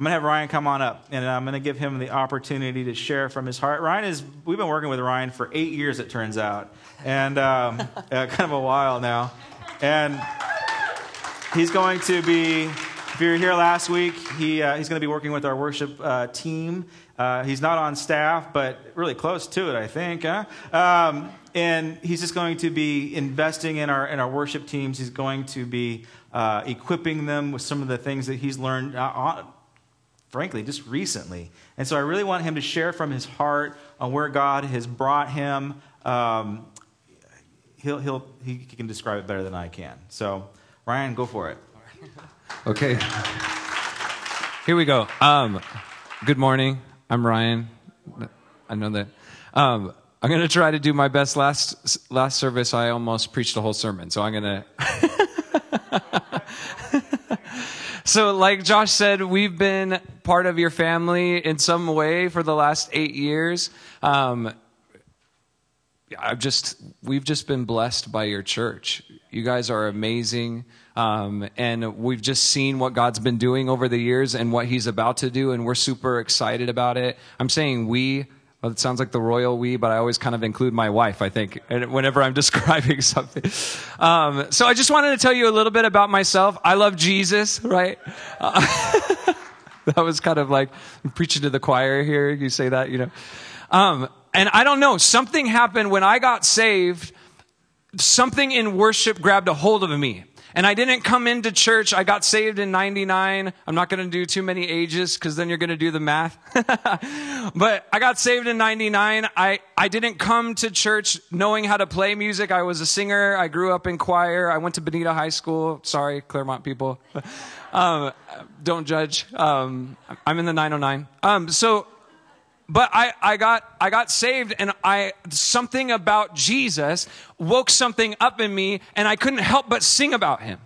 I'm going to have Ryan come on up, and I'm going to give him the opportunity to share from his heart. Ryan is, we've been working with Ryan for eight years, it turns out, and um, uh, kind of a while now. And he's going to be, if you were here last week, he, uh, he's going to be working with our worship uh, team. Uh, he's not on staff, but really close to it, I think. Huh? Um, and he's just going to be investing in our, in our worship teams. He's going to be uh, equipping them with some of the things that he's learned uh, frankly, just recently. And so I really want him to share from his heart on where God has brought him. Um, he'll, he'll, he can describe it better than I can. So, Ryan, go for it. Okay. Here we go. Um, good morning. I'm Ryan. I know that. Um, I'm going to try to do my best. Last last service, I almost preached a whole sermon, so I'm going to. So, like Josh said, we've been part of your family in some way for the last eight years. Um, I've just, we've just been blessed by your church. You guys are amazing. Um, and we've just seen what God's been doing over the years and what He's about to do, and we're super excited about it. I'm saying we, well, it sounds like the royal we, but I always kind of include my wife, I think, whenever I'm describing something. Um, so I just wanted to tell you a little bit about myself. I love Jesus, right? Uh, that was kind of like preaching to the choir here. You say that, you know. Um, and I don't know, something happened when I got saved. Something in worship grabbed a hold of me. And I didn't come into church. I got saved in 99. I'm not going to do too many ages because then you're going to do the math. but I got saved in 99. I, I didn't come to church knowing how to play music. I was a singer. I grew up in choir. I went to Bonita High School. Sorry, Claremont people. um, don't judge. Um, I'm in the 909. Um, so but I, I got I got saved and I something about Jesus woke something up in me and I couldn't help but sing about him.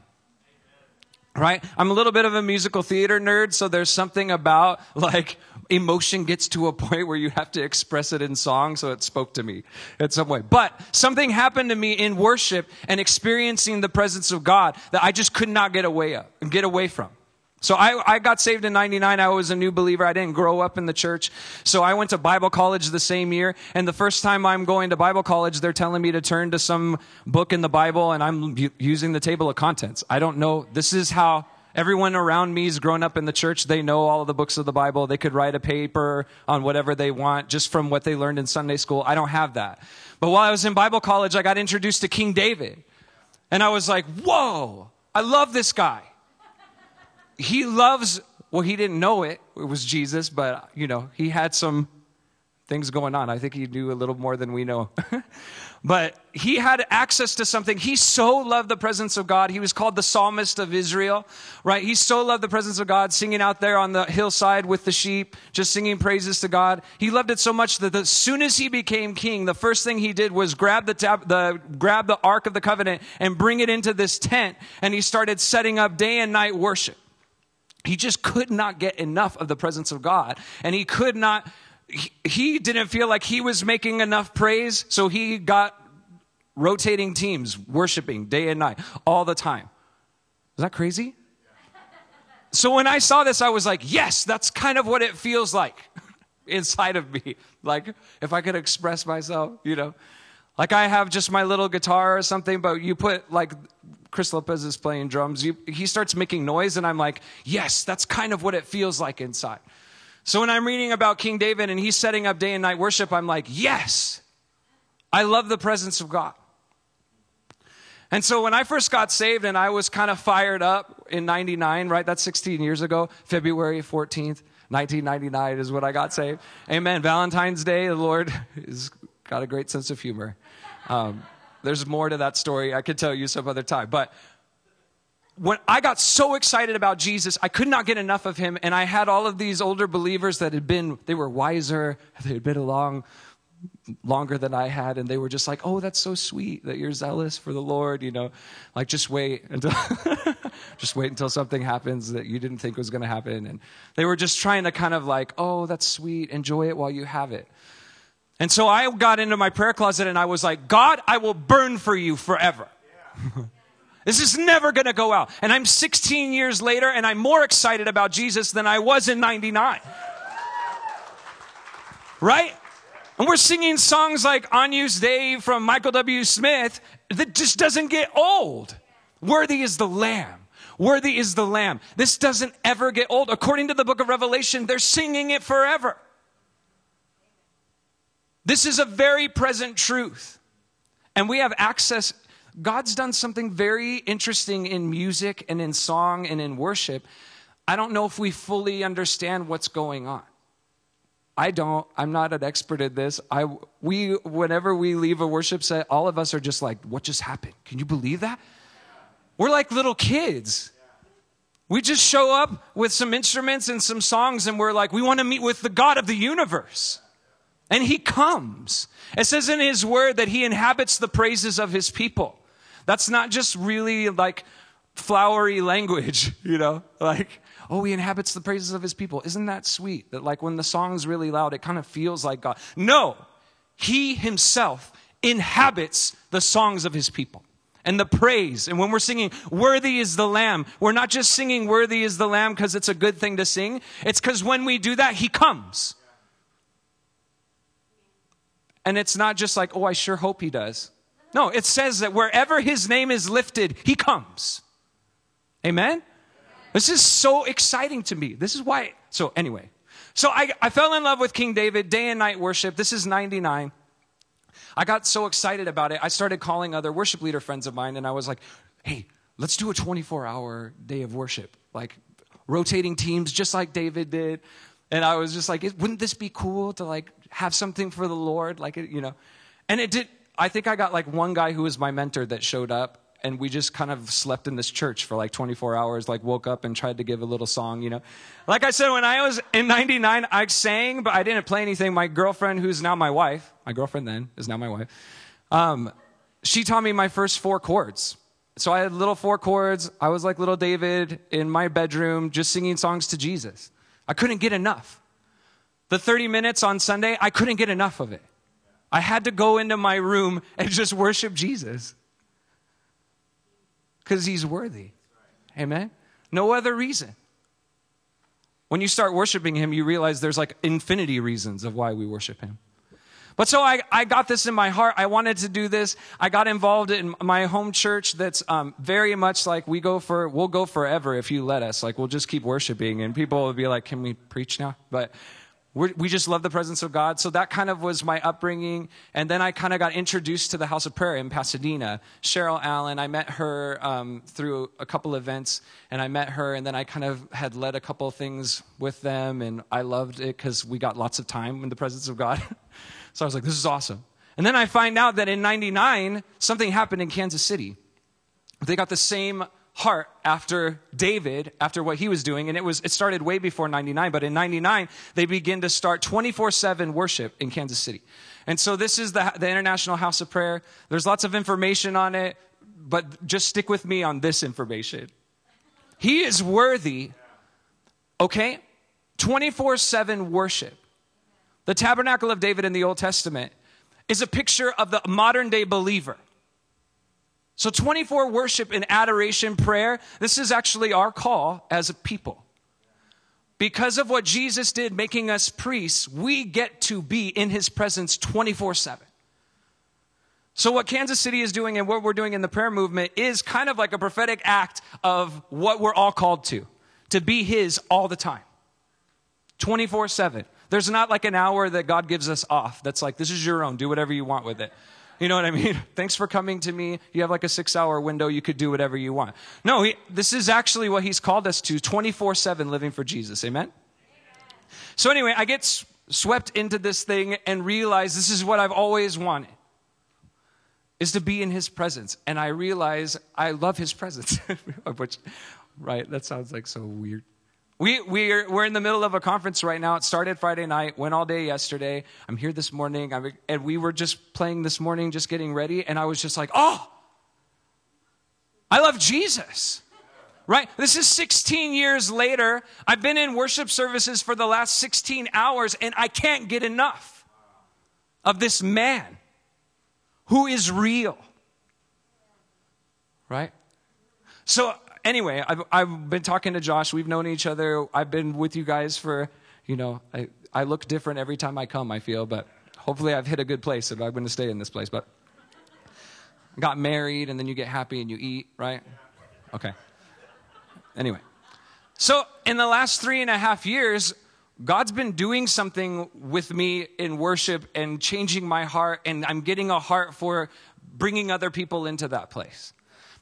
Right? I'm a little bit of a musical theater nerd, so there's something about like emotion gets to a point where you have to express it in song, so it spoke to me in some way. But something happened to me in worship and experiencing the presence of God that I just could not get away of, get away from. So I, I got saved in 99. I was a new believer. I didn't grow up in the church. So I went to Bible college the same year. And the first time I'm going to Bible college, they're telling me to turn to some book in the Bible and I'm using the table of contents. I don't know. This is how everyone around me has grown up in the church. They know all of the books of the Bible. They could write a paper on whatever they want just from what they learned in Sunday school. I don't have that. But while I was in Bible college, I got introduced to King David. And I was like, whoa, I love this guy he loves, well, he didn't know it, it was Jesus, but, you know, he had some things going on. I think he knew a little more than we know. but he had access to something. He so loved the presence of God. He was called the psalmist of Israel, right? He so loved the presence of God, singing out there on the hillside with the sheep, just singing praises to God. He loved it so much that as soon as he became king, the first thing he did was grab the, tab, the grab the ark of the covenant and bring it into this tent, and he started setting up day and night worship he just could not get enough of the presence of God. And he could not, he, he didn't feel like he was making enough praise, so he got rotating teams worshiping day and night all the time. Is that crazy? So when I saw this, I was like, yes, that's kind of what it feels like inside of me. Like, if I could express myself, you know. Like I have just my little guitar or something, but you put like Chris Lopez is playing drums. You, he starts making noise, and I'm like, yes, that's kind of what it feels like inside. So when I'm reading about King David and he's setting up day and night worship, I'm like, yes, I love the presence of God. And so when I first got saved and I was kind of fired up in 99, right? That's 16 years ago, February 14th, 1999 is when I got saved. Amen. Valentine's Day, the Lord has got a great sense of humor. Um, there's more to that story. I could tell you some other time. But when I got so excited about Jesus, I could not get enough of him. And I had all of these older believers that had been, they were wiser, they had been along longer than I had. And they were just like, oh, that's so sweet that you're zealous for the Lord, you know, like just wait until, just wait until something happens that you didn't think was going to happen. And they were just trying to kind of like, oh, that's sweet. Enjoy it while you have it. And so I got into my prayer closet and I was like, God, I will burn for you forever. This is never going to go out. And I'm 16 years later and I'm more excited about Jesus than I was in 99. Right? And we're singing songs like "On Agnus Dei from Michael W. Smith that just doesn't get old. Worthy is the Lamb. Worthy is the Lamb. This doesn't ever get old. According to the book of Revelation, they're singing it forever. This is a very present truth. And we have access. God's done something very interesting in music and in song and in worship. I don't know if we fully understand what's going on. I don't. I'm not an expert at this. I we whenever we leave a worship set, all of us are just like, "What just happened? Can you believe that?" We're like little kids. We just show up with some instruments and some songs, and we're like, "We want to meet with the God of the universe." And he comes. It says in his word that he inhabits the praises of his people. That's not just really like flowery language, you know, like, oh, he inhabits the praises of his people. Isn't that sweet? That like when the song's really loud, it kind of feels like God. No, he himself inhabits the songs of his people and the praise. And when we're singing, Worthy is the Lamb, we're not just singing Worthy is the Lamb because it's a good thing to sing. It's because when we do that, he comes. And it's not just like, oh, I sure hope he does. No, it says that wherever his name is lifted, he comes. Amen? This is so exciting to me. This is why. So, anyway, so I, I fell in love with King David, day and night worship. This is 99. I got so excited about it. I started calling other worship leader friends of mine, and I was like, hey, let's do a 24 hour day of worship, like rotating teams, just like David did. And I was just like, wouldn't this be cool to like have something for the Lord, like you know. And it did. I think I got like one guy who was my mentor that showed up, and we just kind of slept in this church for like 24 hours. Like woke up and tried to give a little song, you know. Like I said, when I was in '99, I sang, but I didn't play anything. My girlfriend, who's now my wife, my girlfriend then is now my wife. Um, she taught me my first four chords. So I had little four chords. I was like little David in my bedroom, just singing songs to Jesus. I couldn't get enough. The 30 minutes on Sunday, I couldn't get enough of it. I had to go into my room and just worship Jesus because he's worthy. Amen? No other reason. When you start worshiping him, you realize there's like infinity reasons of why we worship him. But so I, I got this in my heart. I wanted to do this. I got involved in my home church that's um, very much like we go for, we'll go forever if you let us. Like we'll just keep worshiping. And people will be like, can we preach now? But we're, we just love the presence of God. So that kind of was my upbringing. And then I kind of got introduced to the House of Prayer in Pasadena. Cheryl Allen, I met her um, through a couple events, and I met her, and then I kind of had led a couple things with them, and I loved it because we got lots of time in the presence of God. so I was like, this is awesome. And then I find out that in 99, something happened in Kansas City. They got the same heart after David, after what he was doing. And it was, it started way before 99, but in 99, they begin to start 24 7 worship in Kansas City. And so this is the, the International House of Prayer. There's lots of information on it, but just stick with me on this information. He is worthy, okay? 24 7 worship. The tabernacle of David in the Old Testament is a picture of the modern day believer. So 24 worship and adoration prayer, this is actually our call as a people. Because of what Jesus did, making us priests, we get to be in his presence 24 7. So, what Kansas City is doing and what we're doing in the prayer movement is kind of like a prophetic act of what we're all called to to be his all the time 24 7. There's not like an hour that God gives us off that's like, this is your own, do whatever you want with it. You know what I mean? Thanks for coming to me. You have like a six hour window. You could do whatever you want. No, he, this is actually what he's called us to 24 7 living for Jesus. Amen? Amen? So, anyway, I get swept into this thing and realize this is what I've always wanted is to be in his presence. And I realize I love his presence. Which, right, that sounds like so weird. We, we're, we're in the middle of a conference right now. It started Friday night, went all day yesterday. I'm here this morning, I'm, and we were just playing this morning, just getting ready, and I was just like, oh, I love Jesus. Right? This is 16 years later. I've been in worship services for the last 16 hours, and I can't get enough of this man who is real. Right? So, anyway, I've, I've been talking to Josh. We've known each other. I've been with you guys for, you know, I, I look different every time I come, I feel, but hopefully I've hit a good place if I'm going to stay in this place. But got married, and then you get happy and you eat, right? Okay. Anyway, so in the last three and a half years, God's been doing something with me in worship and changing my heart, and I'm getting a heart for bringing other people into that place.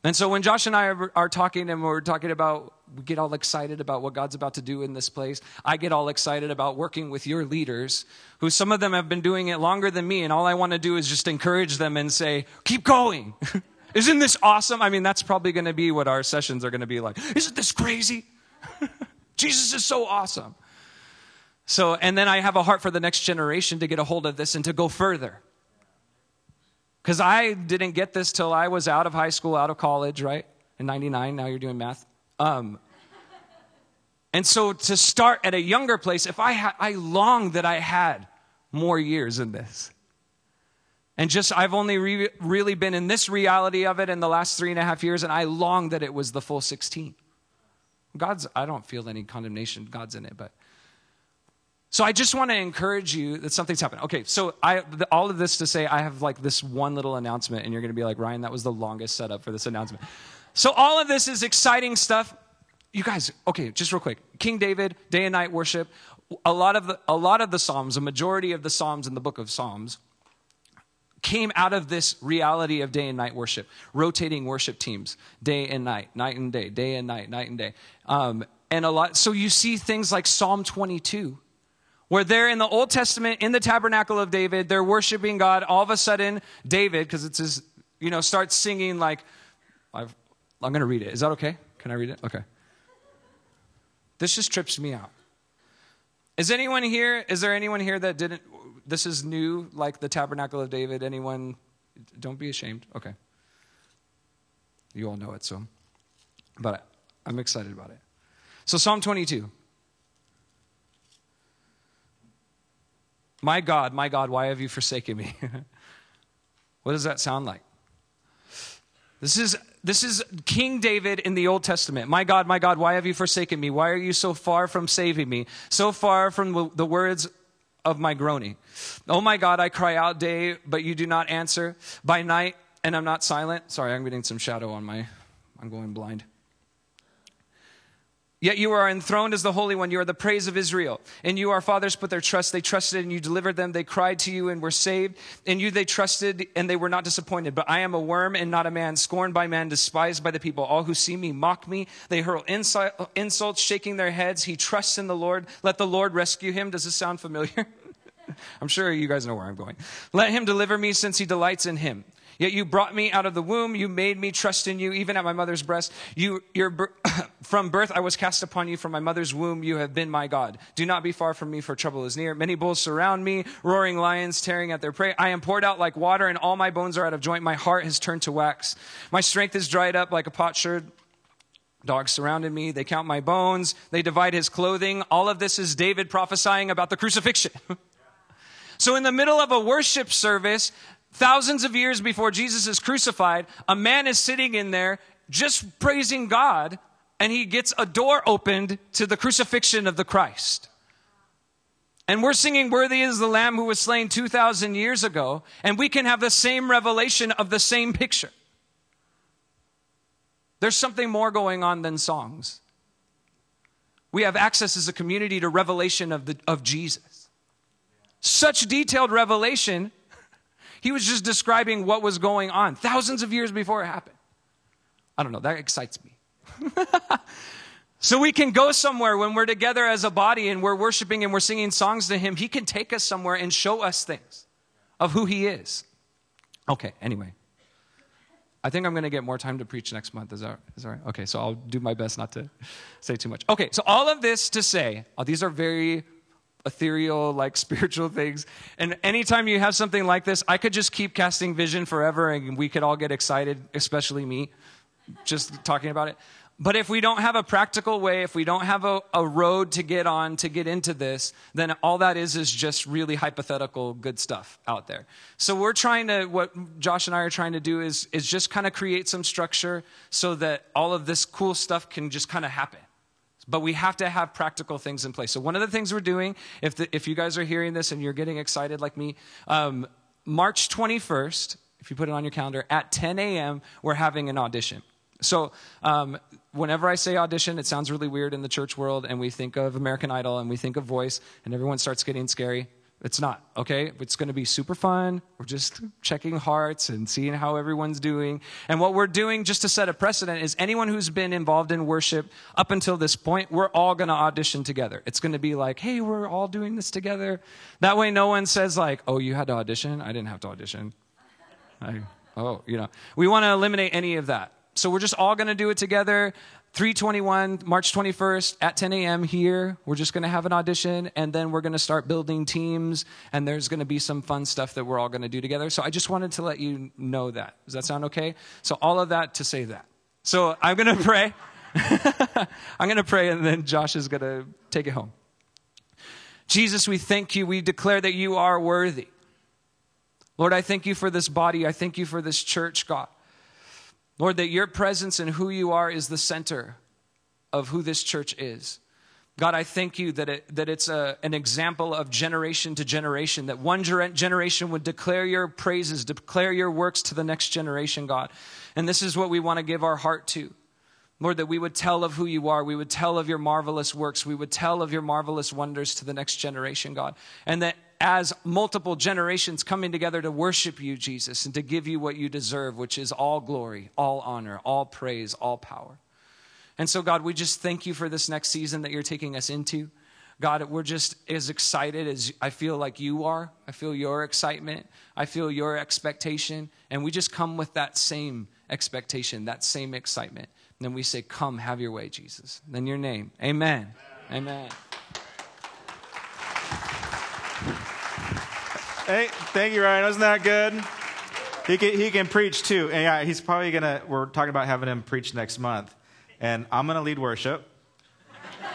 And so when Josh and I are, are, talking and we're talking about, we get all excited about what God's about to do in this place. I get all excited about working with your leaders, who some of them have been doing it longer than me. And all I want to do is just encourage them and say, keep going. Isn't this awesome? I mean, that's probably going to be what our sessions are going to be like. Isn't this crazy? Jesus is so awesome. So, and then I have a heart for the next generation to get a hold of this and to go further. Because I didn't get this till I was out of high school, out of college, right? In 99, now you're doing math. Um, and so to start at a younger place, if I had, I long that I had more years in this. And just, I've only re- really been in this reality of it in the last three and a half years, and I long that it was the full 16. God's, I don't feel any condemnation, God's in it, but so I just want to encourage you that something's happened. Okay, so I all of this to say I have like this one little announcement, and you're going to be like, Ryan, that was the longest setup for this announcement. So all of this is exciting stuff. You guys, okay, just real quick. King David, day and night worship. A lot of the, a lot of the Psalms, a majority of the Psalms in the book of Psalms, came out of this reality of day and night worship, rotating worship teams, day and night, night and day, day and night, night and day. Um, and a lot, so you see things like Psalm 22 where they're in the Old Testament in the tabernacle of David, they're worshiping God. All of a sudden, David, because it's his, you know, starts singing like, i am going to read it. Is that okay? Can I read it? Okay. This just trips me out. Is anyone here, is there anyone here that didn't, this is new, like the tabernacle of David? Anyone, don't be ashamed. Okay. You all know it, so, but I'm excited about it. So, Psalm 22. My God, my God, why have you forsaken me? what does that sound like? This is, this is King David in the Old Testament. My God, my God, why have you forsaken me? Why are you so far from saving me? So far from the words of my groaning. Oh my God, I cry out day, but you do not answer. By night, and I'm not silent. Sorry, I'm getting some shadow on my, I'm going blind. Yet you are enthroned as the Holy One. You are the praise of Israel. In you our fathers put their trust. They trusted and you delivered them. They cried to you and were saved. In you they trusted and they were not disappointed. But I am a worm and not a man, scorned by men, despised by the people. All who see me mock me. They hurl insults, shaking their heads. He trusts in the Lord. Let the Lord rescue him. Does this sound familiar? I'm sure you guys know where I'm going. Let him deliver me since he delights in him. Yet you brought me out of the womb. You made me trust in you, even at my mother's breast. You, from birth I was cast upon you. From my mother's womb you have been my God. Do not be far from me, for trouble is near. Many bulls surround me, roaring lions tearing at their prey. I am poured out like water, and all my bones are out of joint. My heart has turned to wax. My strength is dried up like a potsherd. Dogs surrounded me. They count my bones. They divide his clothing. All of this is David prophesying about the crucifixion. so, in the middle of a worship service, thousands of years before Jesus is crucified, a man is sitting in there just praising God, and he gets a door opened to the crucifixion of the Christ. And we're singing, Worthy is the Lamb who was slain 2,000 years ago, and we can have the same revelation of the same picture. There's something more going on than songs. We have access as a community to revelation of, the, of Jesus. Such detailed revelation he was just describing what was going on thousands of years before it happened. I don't know, that excites me. so we can go somewhere when we're together as a body and we're worshiping and we're singing songs to Him. He can take us somewhere and show us things of who He is. Okay, anyway. I think I'm going to get more time to preach next month. Is that, is that right? Okay, so I'll do my best not to say too much. Okay, so all of this to say, oh, these are very ethereal, like spiritual things. And anytime you have something like this, I could just keep casting vision forever and we could all get excited, especially me, just talking about it. But if we don't have a practical way, if we don't have a, a road to get on to get into this, then all that is is just really hypothetical good stuff out there. So we're trying to, what Josh and I are trying to do is, is just kind of create some structure so that all of this cool stuff can just kind of happen. But we have to have practical things in place. So one of the things we're doing, if, the, if you guys are hearing this and you're getting excited like me, um, March 21st, if you put it on your calendar, at 10 a.m., we're having an audition. So, um, whenever I say audition, it sounds really weird in the church world, and we think of American Idol and we think of voice, and everyone starts getting scary. It's not, okay? It's going to be super fun. We're just checking hearts and seeing how everyone's doing. And what we're doing, just to set a precedent, is anyone who's been involved in worship up until this point, we're all going to audition together. It's going to be like, hey, we're all doing this together. That way, no one says, like, oh, you had to audition? I didn't have to audition. I, oh, you know. We want to eliminate any of that. So we're just all going to do it together. 321, March 21st at 10 a.m. here. We're just going to have an audition and then we're going to start building teams and there's going to be some fun stuff that we're all going to do together. So I just wanted to let you know that. Does that sound okay? So all of that to say that. So I'm going to pray. I'm going to pray and then Josh is going to take it home. Jesus, we thank you. We declare that you are worthy. Lord, I thank you for this body. I thank you for this church, God. Lord, that your presence and who you are is the center of who this church is. God, I thank you that, it, that it's a, an example of generation to generation, that one generation would declare your praises, declare your works to the next generation, God. And this is what we want to give our heart to. Lord, that we would tell of who you are. We would tell of your marvelous works. We would tell of your marvelous wonders to the next generation, God. And that as multiple generations coming together to worship you, Jesus, and to give you what you deserve, which is all glory, all honor, all praise, all power. And so, God, we just thank you for this next season that you're taking us into. God, we're just as excited as I feel like you are. I feel your excitement. I feel your expectation. And we just come with that same expectation, that same excitement. And then we say, Come, have your way, Jesus. In your name, amen. Amen. amen. Hey, thank you, Ryan. Wasn't that good? He can, he can preach too. And yeah, he's probably going to, we're talking about having him preach next month. And I'm going to lead worship.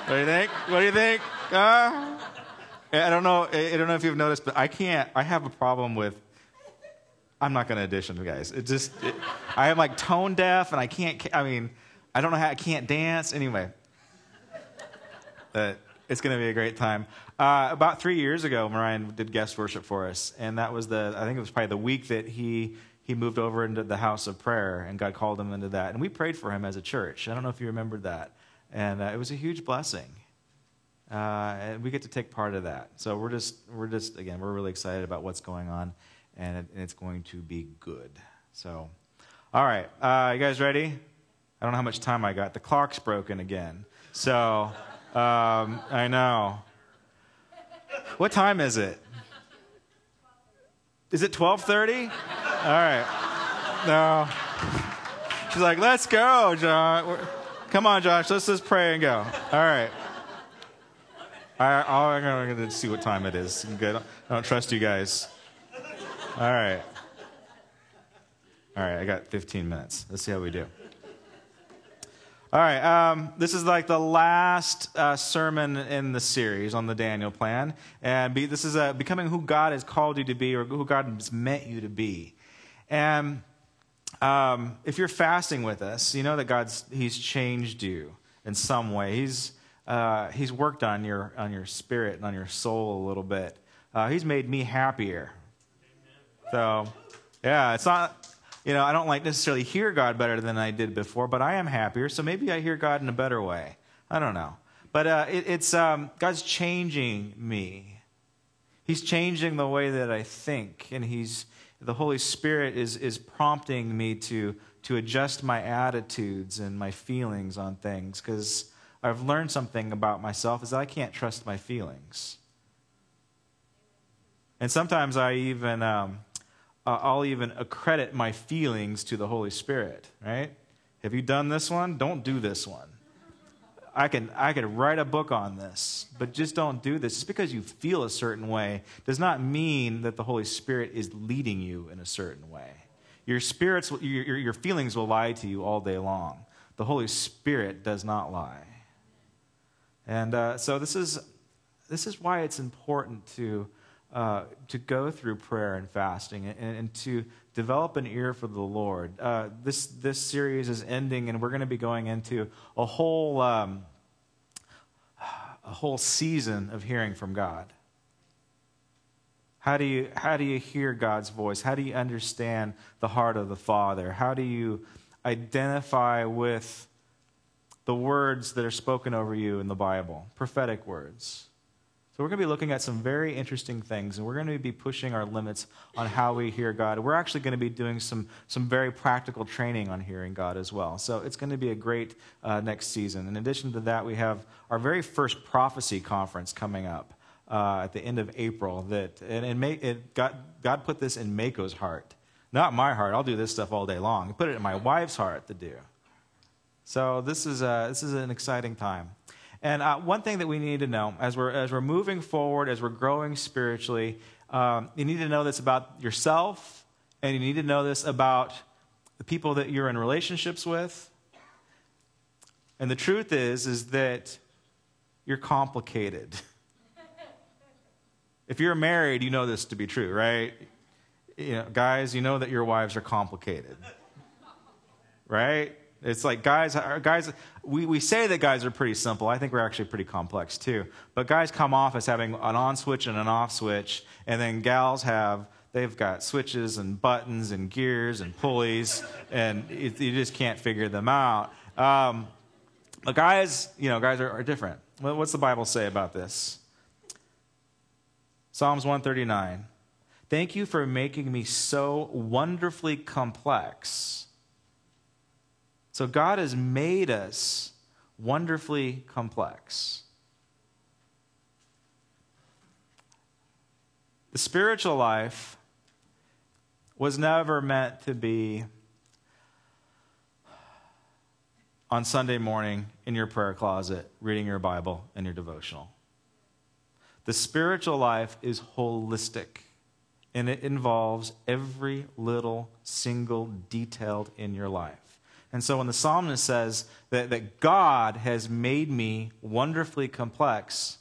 What do you think? What do you think? Uh, I don't know. I don't know if you've noticed, but I can't, I have a problem with, I'm not going to audition, guys. It just, it, I am like tone deaf and I can't, I mean, I don't know how, I can't dance. Anyway. But it's going to be a great time. Uh, about three years ago, Ryan did guest worship for us, and that was the I think it was probably the week that he he moved over into the house of prayer, and God called him into that, and we prayed for him as a church. I don't know if you remembered that, and uh, it was a huge blessing. Uh, and we get to take part of that. So we're just we're just again we're really excited about what's going on, and, it, and it's going to be good. So, all right, uh, you guys ready? I don't know how much time I got. The clock's broken again. So. Um, I know. What time is it? Is it 12:30? All right. No. She's like, "Let's go, John. Come on, Josh. Let's just pray and go." All right. I, I'm going to see what time it is. Good. I don't trust you guys. All right. All right. I got 15 minutes. Let's see how we do. All right, um, this is like the last uh, sermon in the series on the Daniel plan. And be, this is uh, becoming who God has called you to be or who God has meant you to be. And um, if you're fasting with us, you know that God's He's changed you in some way. He's, uh, he's worked on your, on your spirit and on your soul a little bit. Uh, he's made me happier. So, yeah, it's not you know, I don't like necessarily hear God better than I did before, but I am happier, so maybe I hear God in a better way. I don't know. But uh, it, it's um, God's changing me. He's changing the way that I think, and He's the Holy Spirit is is prompting me to to adjust my attitudes and my feelings on things because I've learned something about myself is that I can't trust my feelings. And sometimes I even um, uh, I'll even accredit my feelings to the Holy Spirit, right? Have you done this one? Don't do this one. I can, I could write a book on this, but just don't do this. Just because you feel a certain way does not mean that the Holy Spirit is leading you in a certain way. Your spirits, your, your feelings will lie to you all day long. the Holy Spirit does not lie. And uh, so this is, this is why it's important to, uh, to go through prayer and fasting and, and, to develop an ear for the Lord. Uh, this, this series is ending, and we're going to be going into a whole, um, a whole season of hearing from God. How do, you, how do you hear God's voice? How do you understand the heart of the Father? How do you identify with the words that are spoken over you in the Bible, prophetic words? So, we're going to be looking at some very interesting things, and we're going to be pushing our limits on how we hear God. We're actually going to be doing some, some very practical training on hearing God as well. So, it's going to be a great uh, next season. In addition to that, we have our very first prophecy conference coming up uh, at the end of April that, and, May, it got, God put this in Mako's heart. Not my heart. I'll do this stuff all day long. He put it in my wife's heart to do. So this is, a, this is an exciting time. And uh, one thing that we need to know as we're, as we're moving forward, as we're growing spiritually, um, you need to know this about yourself, and you need to know this about the people that you're in relationships with. And the truth is, is that you're complicated. If you're married, you know this to be true, right? You know, guys, you know that your wives are complicated, right? It's like guys, guys. We, we say that guys are pretty simple. I think we're actually pretty complex too. But guys come off as having an on switch and an off switch, and then gals have they've got switches and buttons and gears and pulleys, and it, you just can't figure them out. Um, but guys, you know, guys are, are different. What's the Bible say about this? Psalms 139. Thank you for making me so wonderfully complex. So, God has made us wonderfully complex. The spiritual life was never meant to be on Sunday morning in your prayer closet reading your Bible and your devotional. The spiritual life is holistic, and it involves every little single detail in your life. And so when the psalmist says that, that God has made me wonderfully complex,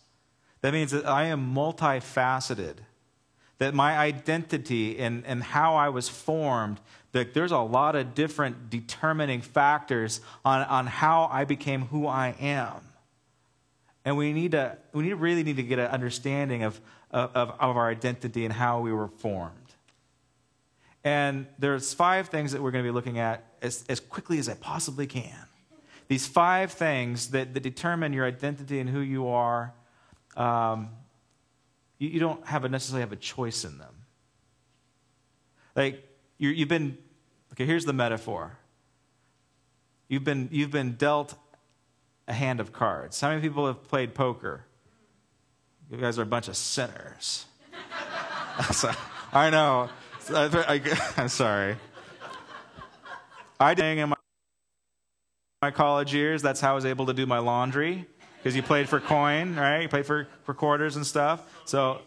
that means that I am multifaceted, that my identity and, and how I was formed, that there's a lot of different determining factors on, on how I became who I am. And we need to, we need, really need to get an understanding of, of, of our identity and how we were formed. And there's five things that we're going to be looking at as, as quickly as I possibly can. These five things that, that determine your identity and who you are, um, you, you, don't have a, necessarily have a choice in them. Like, you you've been, okay, here's the metaphor. You've been, you've been dealt a hand of cards. How many people have played poker? You guys are a bunch of sinners. I know. I, am sorry. I did in my, my college years. That's how I was able to do my laundry because you played for coin, right? You played for, for quarters and stuff. So,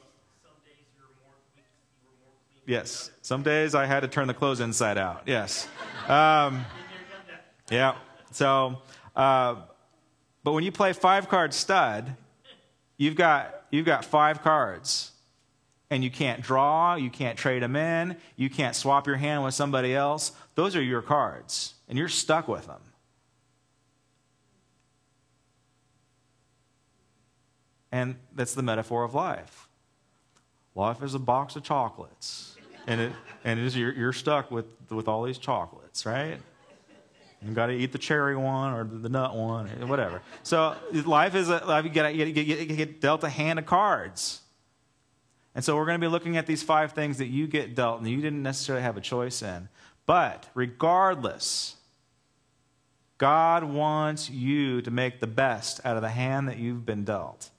yes, some days I had to turn the clothes inside out. Yes. Um, yeah. So, uh, but when you play five card stud, you've got, you've got five cards. And you can't draw, you can't trade them in, you can't swap your hand with somebody else. Those are your cards, and you're stuck with them. And that's the metaphor of life. Life is a box of chocolates. And, it, and it is, you're, you're stuck with, with all these chocolates, right? You got to eat the cherry one or the nut one, or whatever. So life is a life. You got to get, get dealt a hand of cards. And so we're going to be looking at these five things that you get dealt and you didn't necessarily have a choice in. But regardless, God wants you to make the best out of the hand that you've been dealt.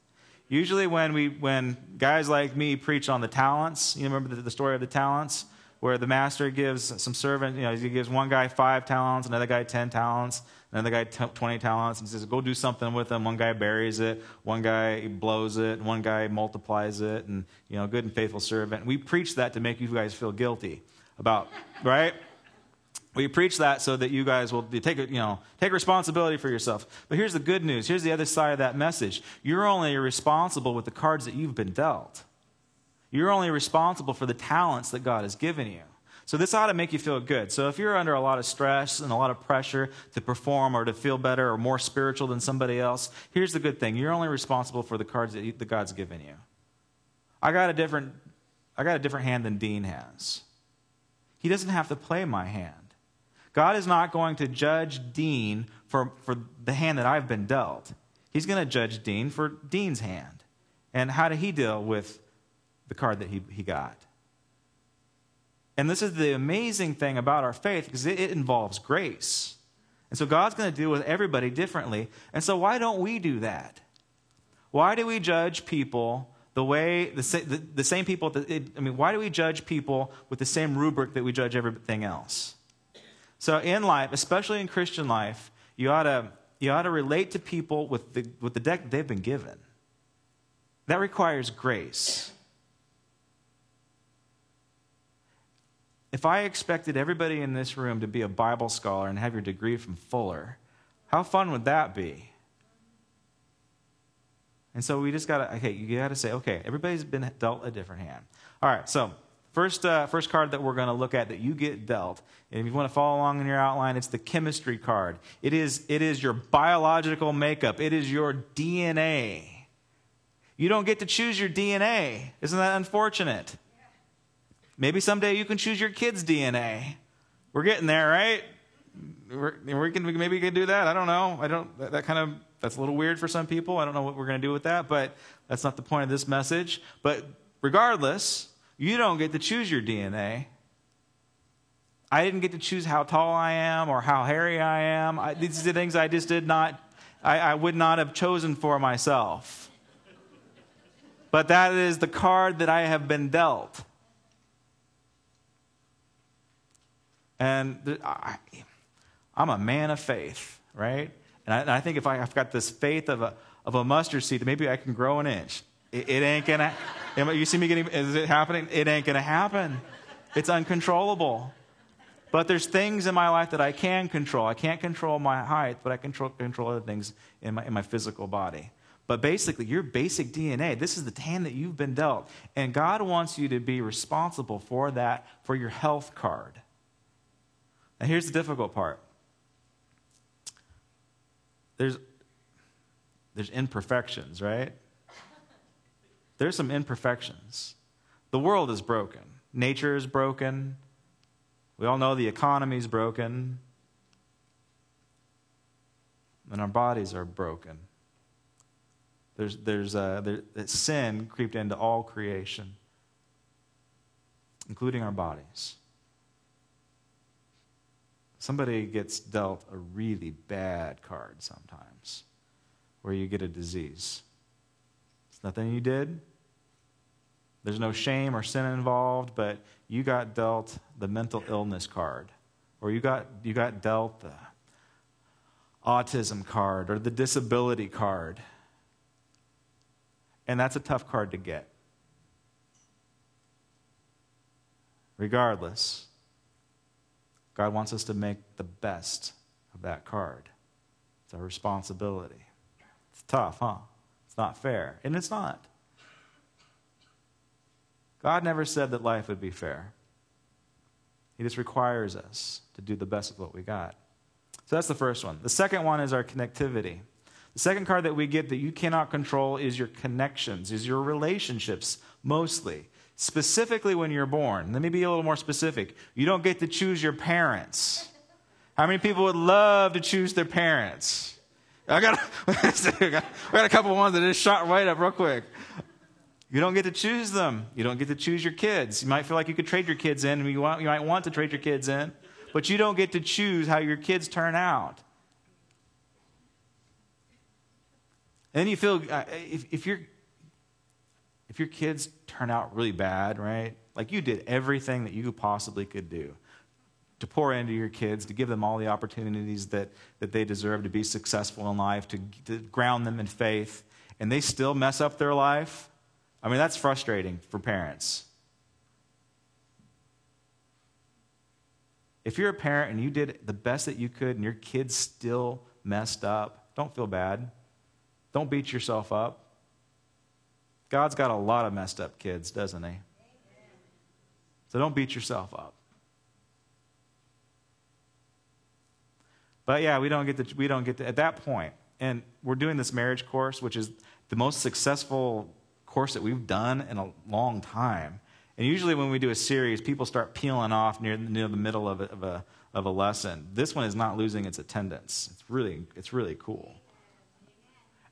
Usually, when we when guys like me preach on the talents, you remember the, the story of the talents where the master gives some servant, you know, he gives one guy five talents, another guy 10 talents, another guy 20 talents, and says, go do something with them. One guy buries it, one guy blows it, one guy multiplies it, and, you know, good and faithful servant. We preach that to make you guys feel guilty about, right? We preach that so that you guys will take, you know, take responsibility for yourself. But here's the good news. Here's the other side of that message. You're only responsible with the cards that you've been dealt. You're only responsible for the talents that God has given you. So this ought to make you feel good. So if you're under a lot of stress and a lot of pressure to perform or to feel better or more spiritual than somebody else, here's the good thing. You're only responsible for the cards that, that God's given you. I got a different I got a different hand than Dean has. He doesn't have to play my hand. God is not going to judge Dean for, for the hand that I've been dealt. He's going to judge Dean for Dean's hand. And how did he deal with the card that he, he got? And this is the amazing thing about our faith because it, it involves grace. And so God's going to deal with everybody differently. And so why don't we do that? Why do we judge people the way, the, the, the same people, that it, I mean, why do we judge people with the same rubric that we judge everything else? So in life, especially in Christian life, you ought to, you ought to relate to people with the, with the deck they've been given. That requires grace. If I expected everybody in this room to be a Bible scholar and have your degree from Fuller, how fun would that be? And so we just got to, okay, you got to say, okay, everybody's been dealt a different hand. All right, so First, uh, first card that we're going to look at that you get dealt, and if you want to follow along in your outline, it's the chemistry card. It is, it is your biological makeup, it is your DNA. You don't get to choose your DNA. Isn't that unfortunate? Maybe someday you can choose your kid's DNA. We're getting there, right? We're, we can, maybe we can do that. I don't know. I don't, that, that kind of, that's a little weird for some people. I don't know what we're going to do with that, but that's not the point of this message. But regardless, you don't get to choose your DNA. I didn't get to choose how tall I am or how hairy I am. I, these are the things I just did not, I, I would not have chosen for myself. But that is the card that I have been dealt. And I, am a man of faith, right? And I, and I think if I, have got this faith of a, of a mustard seed, maybe I can grow an inch. It, it ain't gonna. You see me getting? Is it happening? It ain't gonna happen. It's uncontrollable. But there's things in my life that I can control. I can't control my height, but I control control other things in my in my physical body. But basically, your basic DNA, this is the hand that you've been dealt. And God wants you to be responsible for that, for your health card. Now, here's the difficult part there's, there's imperfections, right? there's some imperfections. The world is broken, nature is broken. We all know the economy is broken. And our bodies are broken. There's, there's uh, there, sin creeped into all creation, including our bodies. Somebody gets dealt a really bad card sometimes, where you get a disease. It's nothing you did, there's no shame or sin involved, but you got dealt the mental illness card, or you got, you got dealt the autism card or the disability card. And that's a tough card to get. Regardless, God wants us to make the best of that card. It's our responsibility. It's tough, huh? It's not fair. And it's not. God never said that life would be fair. He just requires us to do the best of what we got. So that's the first one. The second one is our connectivity. The second card that we get that you cannot control is your connections, is your relationships mostly. Specifically when you're born. Let me be a little more specific. You don't get to choose your parents. How many people would love to choose their parents? I got, I got a couple ones that just shot right up real quick. You don't get to choose them. You don't get to choose your kids. You might feel like you could trade your kids in, you, want, you might want to trade your kids in, but you don't get to choose how your kids turn out. And then you feel uh, if, if, you if your kids turn out really bad, right? Like you did everything that you possibly could do to pour into your kids, to give them all the opportunities that, that they deserve to be successful in life, to, to ground them in faith, and they still mess up their life I mean, that's frustrating for parents. If you're a parent and you did the best that you could and your kid's still messed up, don't feel bad. Don't beat yourself up. God's got a lot of messed up kids, doesn't he? So don't beat yourself up. But yeah, we don't get to, we don't get to, at that point, and we're doing this marriage course, which is the most successful course that we've done in a long time. And usually when we do a series, people start peeling off near, near the middle of a, of, a, of a lesson. This one is not losing its attendance. It's really, it's really cool.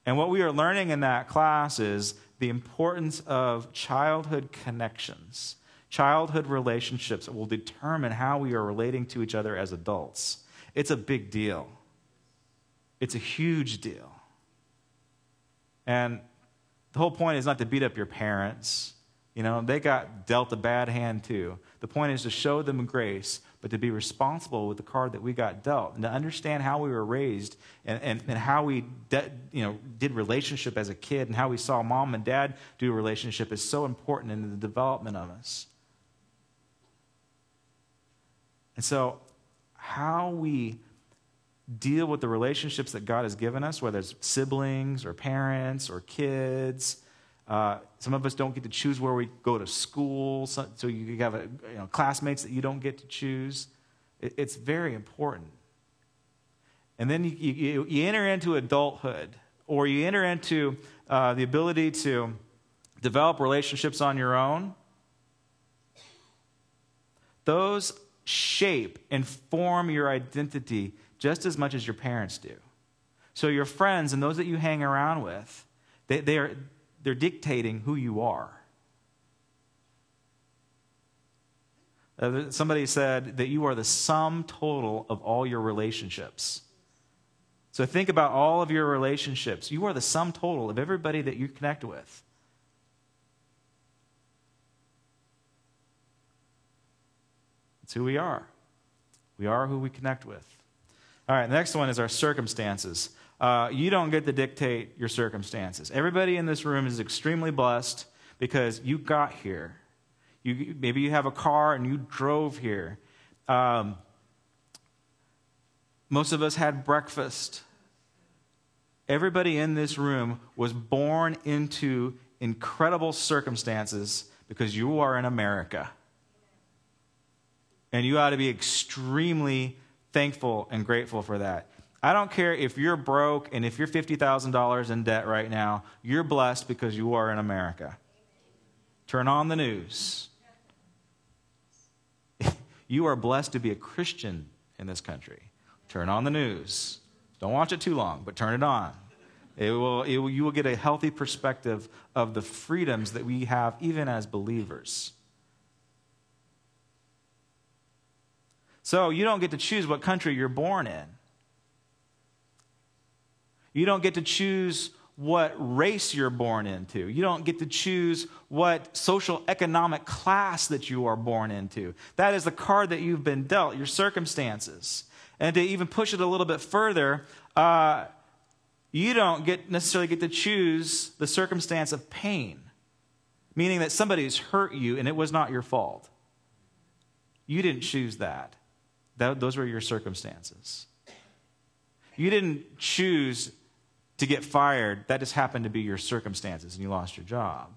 And what we are learning in that class is the importance of childhood connections, childhood relationships will determine how we are relating to each other as adults. It's a big deal. It's a huge deal. And the whole point is not to beat up your parents. You know, they got dealt a bad hand too. The point is to show them grace, but to be responsible with the card that we got dealt and to understand how we were raised and, and, and how we de- you know, did relationship as a kid and how we saw mom and dad do relationship is so important in the development of us. And so, how we deal with the relationships that God has given us, whether it's siblings or parents or kids. Uh, some of us don't get to choose where we go to school, so, so you have a, you know, classmates that you don't get to choose. It, it's very important. And then you, you, you, enter into adulthood, or you enter into uh, the ability to develop relationships on your own. Those shape and form your identity just as much as your parents do. So your friends and those that you hang around with, they, they are, they're dictating who you are. Uh, somebody said that you are the sum total of all your relationships. So think about all of your relationships. You are the sum total of everybody that you connect with. It's who we are. We are who we connect with. All right, the next one is our circumstances. Uh, you don't get to dictate your circumstances. Everybody in this room is extremely blessed because you got here. You, maybe you have a car and you drove here. Um, most of us had breakfast. Everybody in this room was born into incredible circumstances because you are in America. And you ought to be extremely thankful and grateful for that. I don't care if you're broke and if you're $50,000 in debt right now, you're blessed because you are in America. Turn on the news. you are blessed to be a Christian in this country. Turn on the news. Don't watch it too long, but turn it on. It will, it will, you will get a healthy perspective of the freedoms that we have even as believers. So you don't get to choose what country you're born in. You don't get to choose what race you're born into. You don't get to choose what social economic class that you are born into. That is the card that you've been dealt, your circumstances. And to even push it a little bit further, uh, you don't get necessarily get to choose the circumstance of pain, meaning that somebody's hurt you and it was not your fault. You didn't choose that. That, those were your circumstances. You didn't choose to get fired, that just happened to be your circumstances and you lost your job.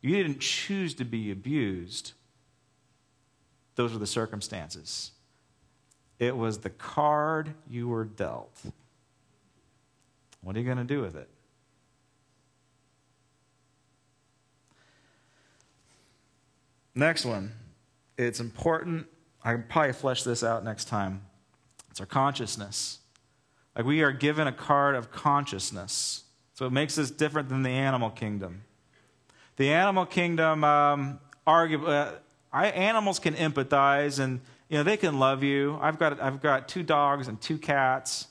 You didn't choose to be abused, those were the circumstances. It was the card you were dealt. What are you going to do with it? Next one. It's important I can probably flesh this out next time. It's our consciousness. Like we are given a card of consciousness. So it makes us different than the animal kingdom. The animal kingdom, um, argue, uh, I, animals can empathize and you know they can love you. I've got I've got two dogs and two cats.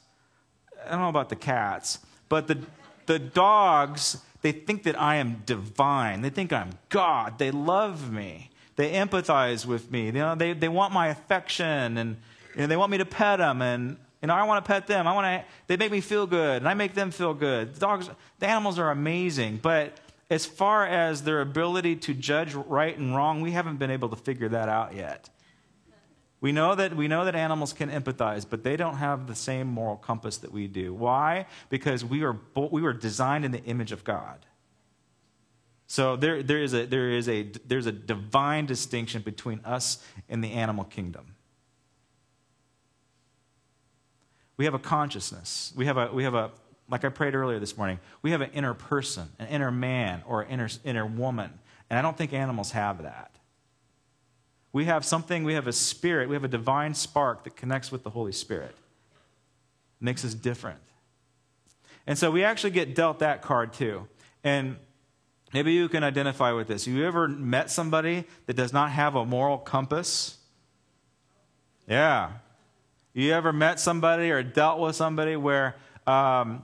I don't know about the cats, but the the dogs they think that I am divine. They think I'm God. They love me. They empathize with me. You know, they, they want my affection and you know, they want me to pet them and you know, I want to pet them. I want to, they make me feel good and I make them feel good. The dogs, the animals are amazing, but as far as their ability to judge right and wrong, we haven't been able to figure that out yet. We know that we know that animals can empathize, but they don't have the same moral compass that we do. Why? Because we are we were designed in the image of God. So there, there is a there is a there's a divine distinction between us and the animal kingdom. We have a consciousness. We have a we have a like I prayed earlier this morning. We have an inner person, an inner man, or an inner inner woman, and I don't think animals have that. We have something, we have a spirit, we have a divine spark that connects with the Holy Spirit. It makes us different. And so we actually get dealt that card too. And maybe you can identify with this. Have you ever met somebody that does not have a moral compass? Yeah. You ever met somebody or dealt with somebody where um,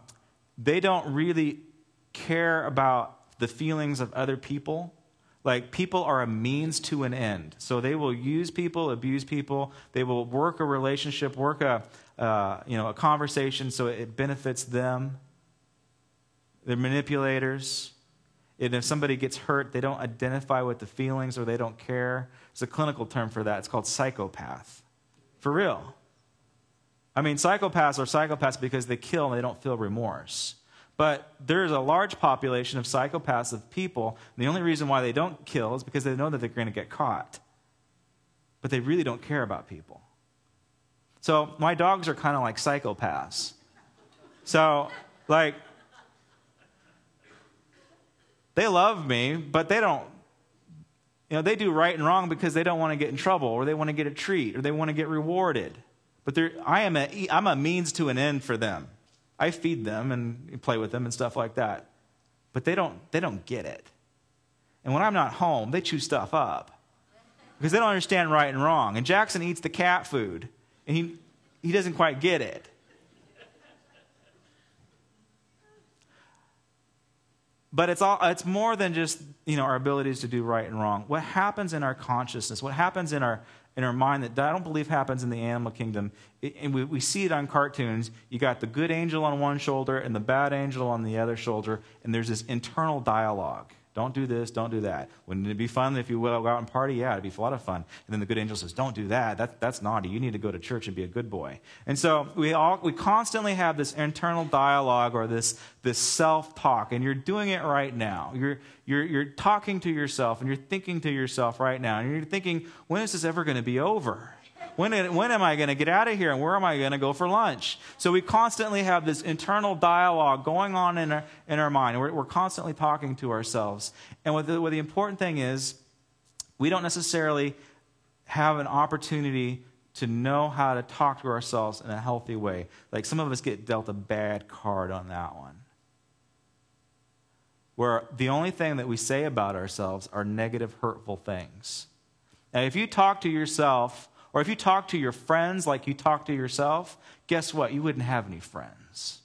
they don't really care about the feelings of other people? Like people are a means to an end. So they will use people, abuse people. They will work a relationship, work a uh, you know a conversation so it benefits them. They're manipulators. And if somebody gets hurt, they don't identify with the feelings or they don't care. There's a clinical term for that. It's called psychopath. For real. I mean, psychopaths are psychopaths because they kill and they don't feel remorse. But there's a large population of psychopaths of people. And the only reason why they don't kill is because they know that they're going to get caught. But they really don't care about people. So my dogs are kind of like psychopaths. So, like, they love me, but they don't, you know, they do right and wrong because they don't want to get in trouble or they want to get a treat or they want to get rewarded. But I am a, I'm a means to an end for them. I feed them and play with them and stuff like that. But they don't, they don't get it. And when I'm not home, they chew stuff up because they don't understand right and wrong. And Jackson eats the cat food, and he, he doesn't quite get it. But it's, all, it's more than just you know, our abilities to do right and wrong. What happens in our consciousness, what happens in our, in our mind that I don't believe happens in the animal kingdom. and we, we see it on cartoons. You got the good angel on one shoulder and the bad angel on the other shoulder, and there's this internal dialogue. Don't do this, don't do that. Wouldn't it be fun if you would go out and party? Yeah, it'd be a lot of fun. And then the good angel says, Don't do that. that that's naughty. You need to go to church and be a good boy. And so we, all, we constantly have this internal dialogue or this, this self talk, and you're doing it right now. You're, you're, you're talking to yourself and you're thinking to yourself right now, and you're thinking, When is this ever going to be over? When, when am I going to get out of here and where am I going to go for lunch? So we constantly have this internal dialogue going on in our, in our mind. We're, we're constantly talking to ourselves. And what the, what the important thing is, we don't necessarily have an opportunity to know how to talk to ourselves in a healthy way. Like some of us get dealt a bad card on that one. Where the only thing that we say about ourselves are negative, hurtful things. Now, if you talk to yourself or if you talk to your friends like you talk to yourself, guess what? You wouldn't have any friends.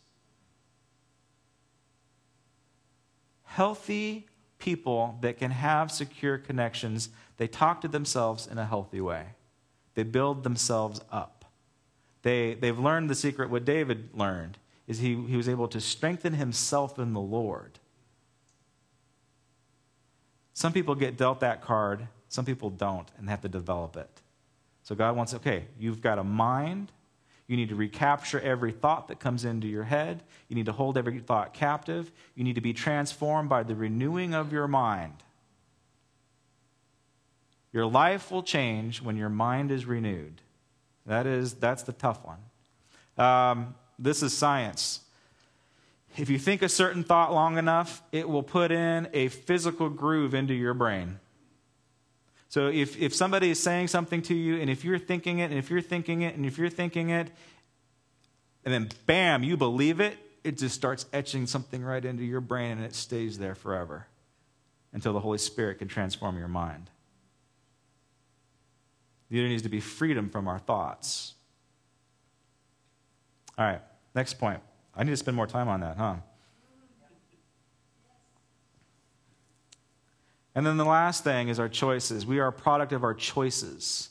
Healthy people that can have secure connections, they talk to themselves in a healthy way. They build themselves up. They, they've learned the secret, what David learned is he, he was able to strengthen himself in the Lord. Some people get dealt that card, some people don't, and have to develop it. So God wants, okay, you've got a mind. You need to recapture every thought that comes into your head. You need to hold every thought captive. You need to be transformed by the renewing of your mind. Your life will change when your mind is renewed. That is, that's the tough one. Um, this is science. If you think a certain thought long enough, it will put in a physical groove into your brain. So if, if somebody is saying something to you, and if you're thinking it, and if you're thinking it, and if you're thinking it, and then bam, you believe it, it just starts etching something right into your brain and it stays there forever until the Holy Spirit can transform your mind. There needs to be freedom from our thoughts. All right, next point. I need to spend more time on that, huh? And then the last thing is our choices. We are a product of our choices.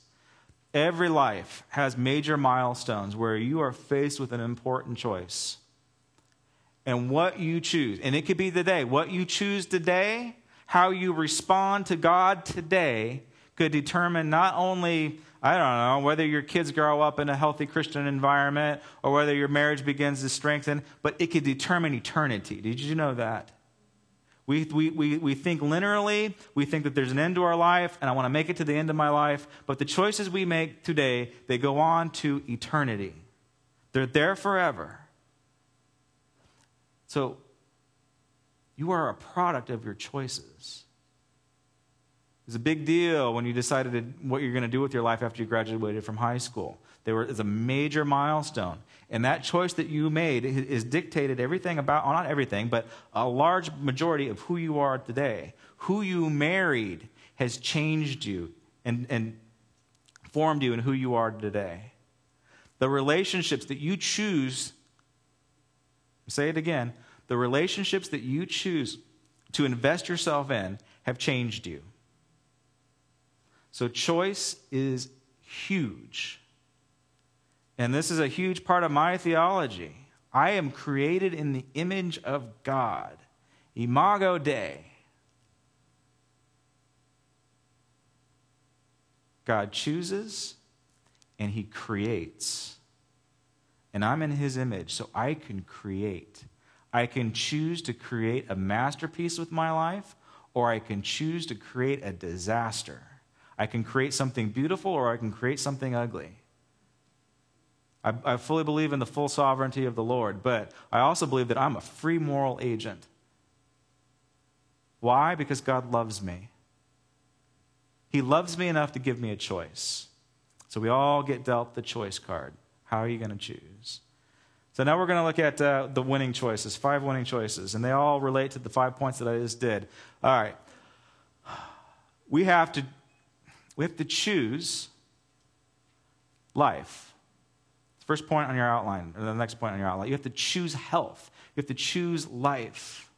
Every life has major milestones where you are faced with an important choice. And what you choose, and it could be today, what you choose today, how you respond to God today, could determine not only I don't know, whether your kids grow up in a healthy Christian environment or whether your marriage begins to strengthen, but it could determine eternity. Did you know that? We, we, we, we think linearly. We think that there's an end to our life, and I want to make it to the end of my life. But the choices we make today, they go on to eternity. They're there forever. So, you are a product of your choices. It's a big deal when you decided what you're going to do with your life after you graduated from high school. There was a major milestone. And that choice that you made is dictated everything about, well, not everything, but a large majority of who you are today. Who you married has changed you and, and formed you in who you are today. The relationships that you choose, say it again, the relationships that you choose to invest yourself in have changed you. So, choice is huge. And this is a huge part of my theology. I am created in the image of God. Imago Dei. God chooses and he creates. And I'm in his image, so I can create. I can choose to create a masterpiece with my life, or I can choose to create a disaster. I can create something beautiful, or I can create something ugly. I, I fully believe in the full sovereignty of the Lord, but I also believe that I'm a free moral agent. Why? Because God loves me. He loves me enough to give me a choice. So we all get dealt the choice card. How are you going to choose? So now we're going to look at uh, the winning choices, five winning choices, and they all relate to the five points that I just did. All right. We have to we have to choose life. First point on your outline, or the next point on your outline. You have to choose health. You have to choose life.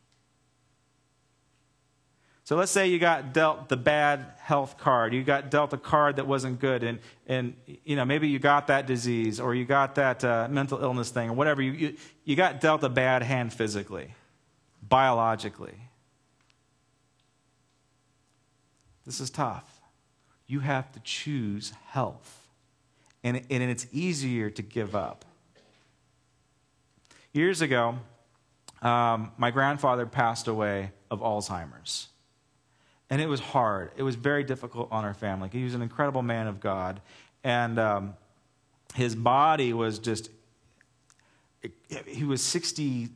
So let's say you got dealt the bad health card. You got dealt a card that wasn't good, and, and you know maybe you got that disease or you got that uh, mental illness thing or whatever. You, you, you got dealt a bad hand physically, biologically. This is tough. You have to choose health and, and it's easier to give up. Years ago, um, my grandfather passed away of Alzheimer's. And it was hard. It was very difficult on our family. He was an incredible man of God. And um, his body was just, he was 60,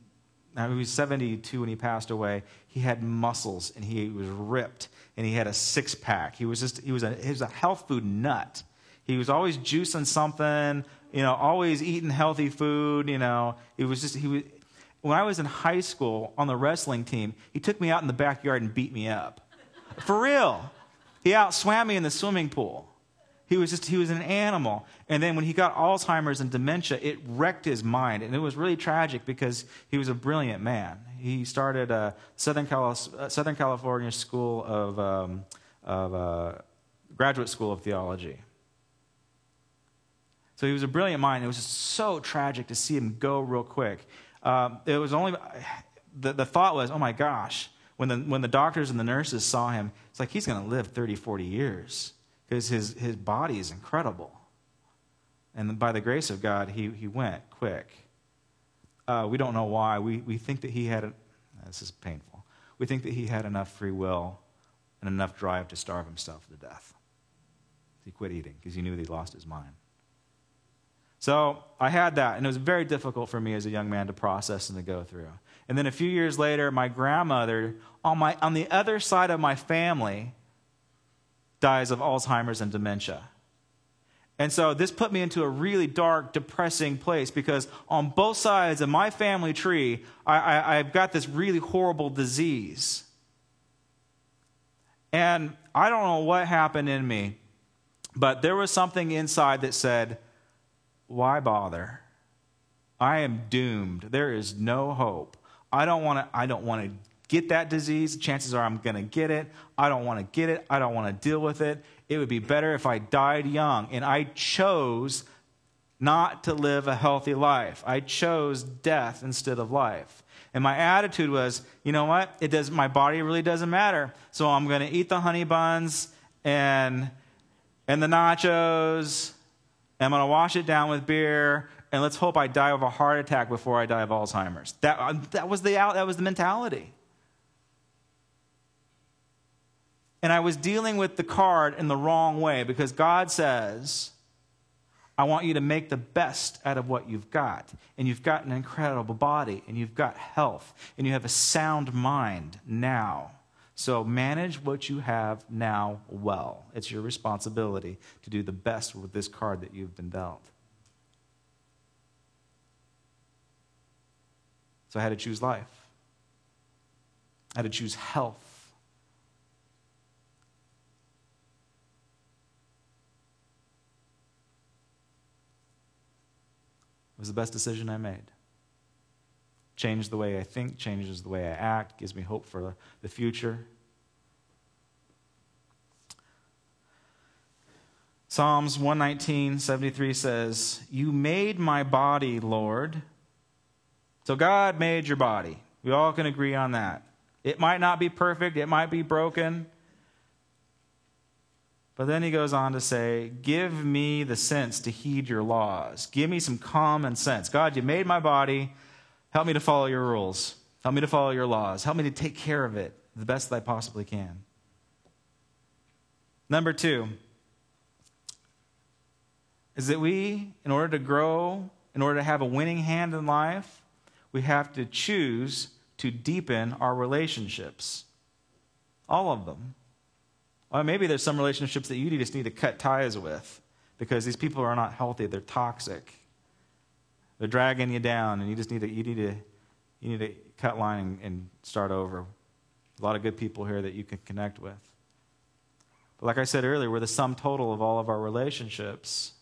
now he was 72 when he passed away. He had muscles and he was ripped and he had a six pack. He was just, he was a, he was a health food nut. He was always juicing something, you know, always eating healthy food, you know. It was just, he was, when I was in high school on the wrestling team, he took me out in the backyard and beat me up. For real. He outswam me in the swimming pool. He was just, he was an animal. And then when he got Alzheimer's and dementia, it wrecked his mind. And it was really tragic because he was a brilliant man. He started a Southern, Cali- Southern California School of, um, of uh, Graduate School of Theology. So he was a brilliant mind. It was just so tragic to see him go real quick. Um, it was only the, the thought was, oh my gosh, when the, when the doctors and the nurses saw him, it's like he's going to live 30, 40 years because his, his body is incredible. And by the grace of God, he, he went quick. Uh, we don't know why. We, we think that he had, this is painful. We think that he had enough free will and enough drive to starve himself to death. He quit eating because he knew that he lost his mind. So I had that, and it was very difficult for me as a young man to process and to go through. And then a few years later, my grandmother, on, my, on the other side of my family, dies of Alzheimer's and dementia. And so this put me into a really dark, depressing place because on both sides of my family tree, I, have got this really horrible disease. And I don't know what happened in me, but there was something inside that said, why bother? I am doomed. There is no hope. I don't want to I don't want to get that disease. Chances are I'm going to get it. I don't want to get it. I don't want to deal with it. It would be better if I died young. And I chose not to live a healthy life. I chose death instead of life. And my attitude was, you know what? It does my body really doesn't matter. So I'm going to eat the honey buns and and the nachos. I'm going to wash it down with beer. And let's hope I die of a heart attack before I die of Alzheimer's. That, uh, that, was, the, that was the mentality. And I was dealing with the card in the wrong way because God says, I want you to make the best out of what you've got. And you've got an incredible body, and you've got health, and you have a sound mind now. So manage what you have now well. It's your responsibility to do the best with this card that you've been dealt. So I had to choose life, I had to choose health. It was the best decision I made changes the way I think, changes the way I act, gives me hope for the future. Psalms 119, 73 says, You made my body, Lord. So God made your body. We all can agree on that. It might not be perfect, it might be broken. But then he goes on to say, Give me the sense to heed your laws. Give me some common sense. God, you made my body. Help me to follow your rules. Help me to follow your laws. Help me to take care of it the best that I possibly can. Number two is that we, in order to grow, in order to have a winning hand in life, we have to choose to deepen our relationships. All of them. Or maybe there's some relationships that you just need to cut ties with because these people are not healthy, they're toxic. They're dragging you down, and you just need to, you need to, you need to cut line and, and start over. A lot of good people here that you can connect with. But like I said earlier, we're the sum total of all of our relationships.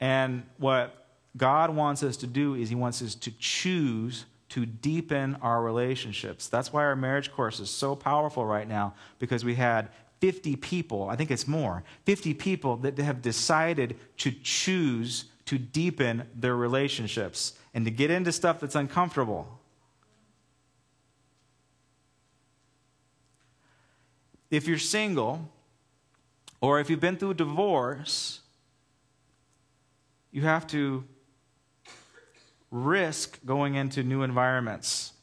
And what God wants us to do is He wants us to choose to deepen our relationships. That's why our marriage course is so powerful right now because we had 50 people, I think it's more, 50 people that have decided to choose to deepen their relationships and to get into stuff that's uncomfortable. If you're single, or if you've been through a divorce, you have to risk going into new environments.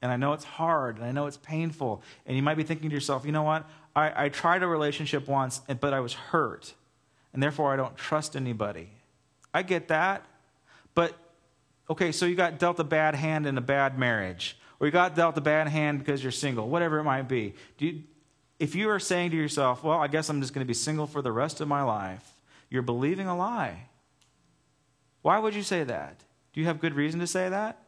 And I know it's hard, and I know it's painful. And you might be thinking to yourself, you know what? I, I tried a relationship once, but I was hurt. And therefore, I don't trust anybody. I get that. But, okay, so you got dealt a bad hand in a bad marriage, or you got dealt a bad hand because you're single, whatever it might be. You, if you are saying to yourself, well, I guess I'm just going to be single for the rest of my life, you're believing a lie. Why would you say that? Do you have good reason to say that?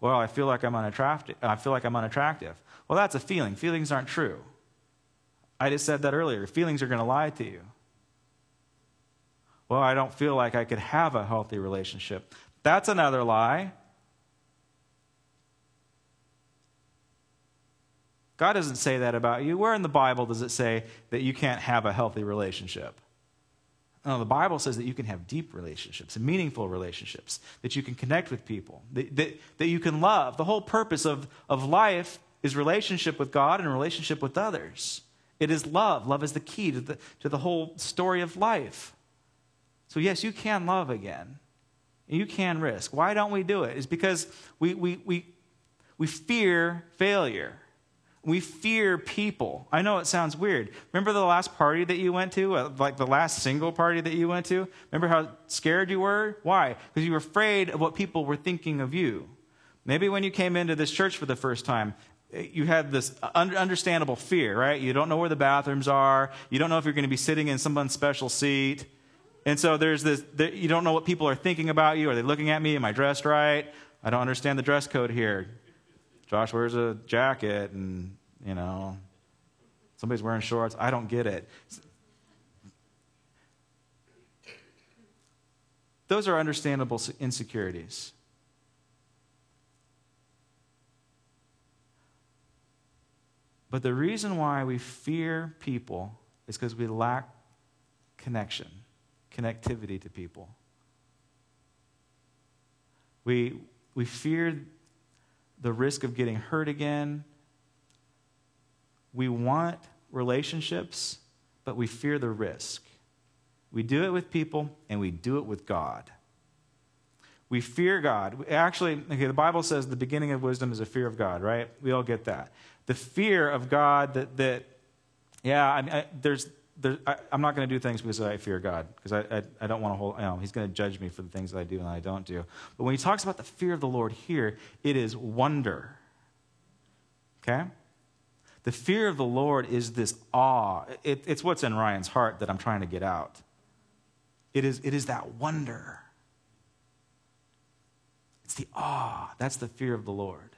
Well, I feel like I'm unattractive. I feel like I'm unattractive. Well, that's a feeling. Feelings aren't true. I just said that earlier. Feelings are going to lie to you well, I don't feel like I could have a healthy relationship. That's another lie. God doesn't say that about you. Where in the Bible does it say that you can't have a healthy relationship? No, the Bible says that you can have deep relationships and meaningful relationships, that you can connect with people, that, that, that you can love. The whole purpose of, of life is relationship with God and relationship with others. It is love. Love is the key to the, to the whole story of life. So, yes, you can love again. You can risk. Why don't we do it? Is because we, we, we, we fear failure. We fear people. I know it sounds weird. Remember the last party that you went to? Uh, like the last single party that you went to? Remember how scared you were? Why? Because you were afraid of what people were thinking of you. Maybe when you came into this church for the first time, eh, you had this understandable fear, right? You don't know where the bathrooms are. You don't know if you're going to be sitting in someone's special seat. And so there's this, you don't know what people are thinking about you. Are they looking at me? Am I dressed right? I don't understand the dress code here. Josh wears a jacket and, you know, somebody's wearing shorts. I don't get it. Those are understandable insecurities. But the reason why we fear people is because we lack connection connectivity to people. We, we fear the risk of getting hurt again. We want relationships, but we fear the risk. We do it with people and we do it with God. We fear God. Actually, okay, the Bible says the beginning of wisdom is a fear of God, right? We all get that. The fear of God that, that yeah, I, I, there's, there, I, am not going to do things because I fear God, because I, I, I, don't want to hold, you know, He's going to judge me for the things that I do and I don't do. But when He talks about the fear of the Lord here, it is wonder. Okay? The fear of the Lord is this awe. It, it's what's in Ryan's heart that I'm trying to get out. It is, it is that wonder. It's the awe. That's the fear of the Lord.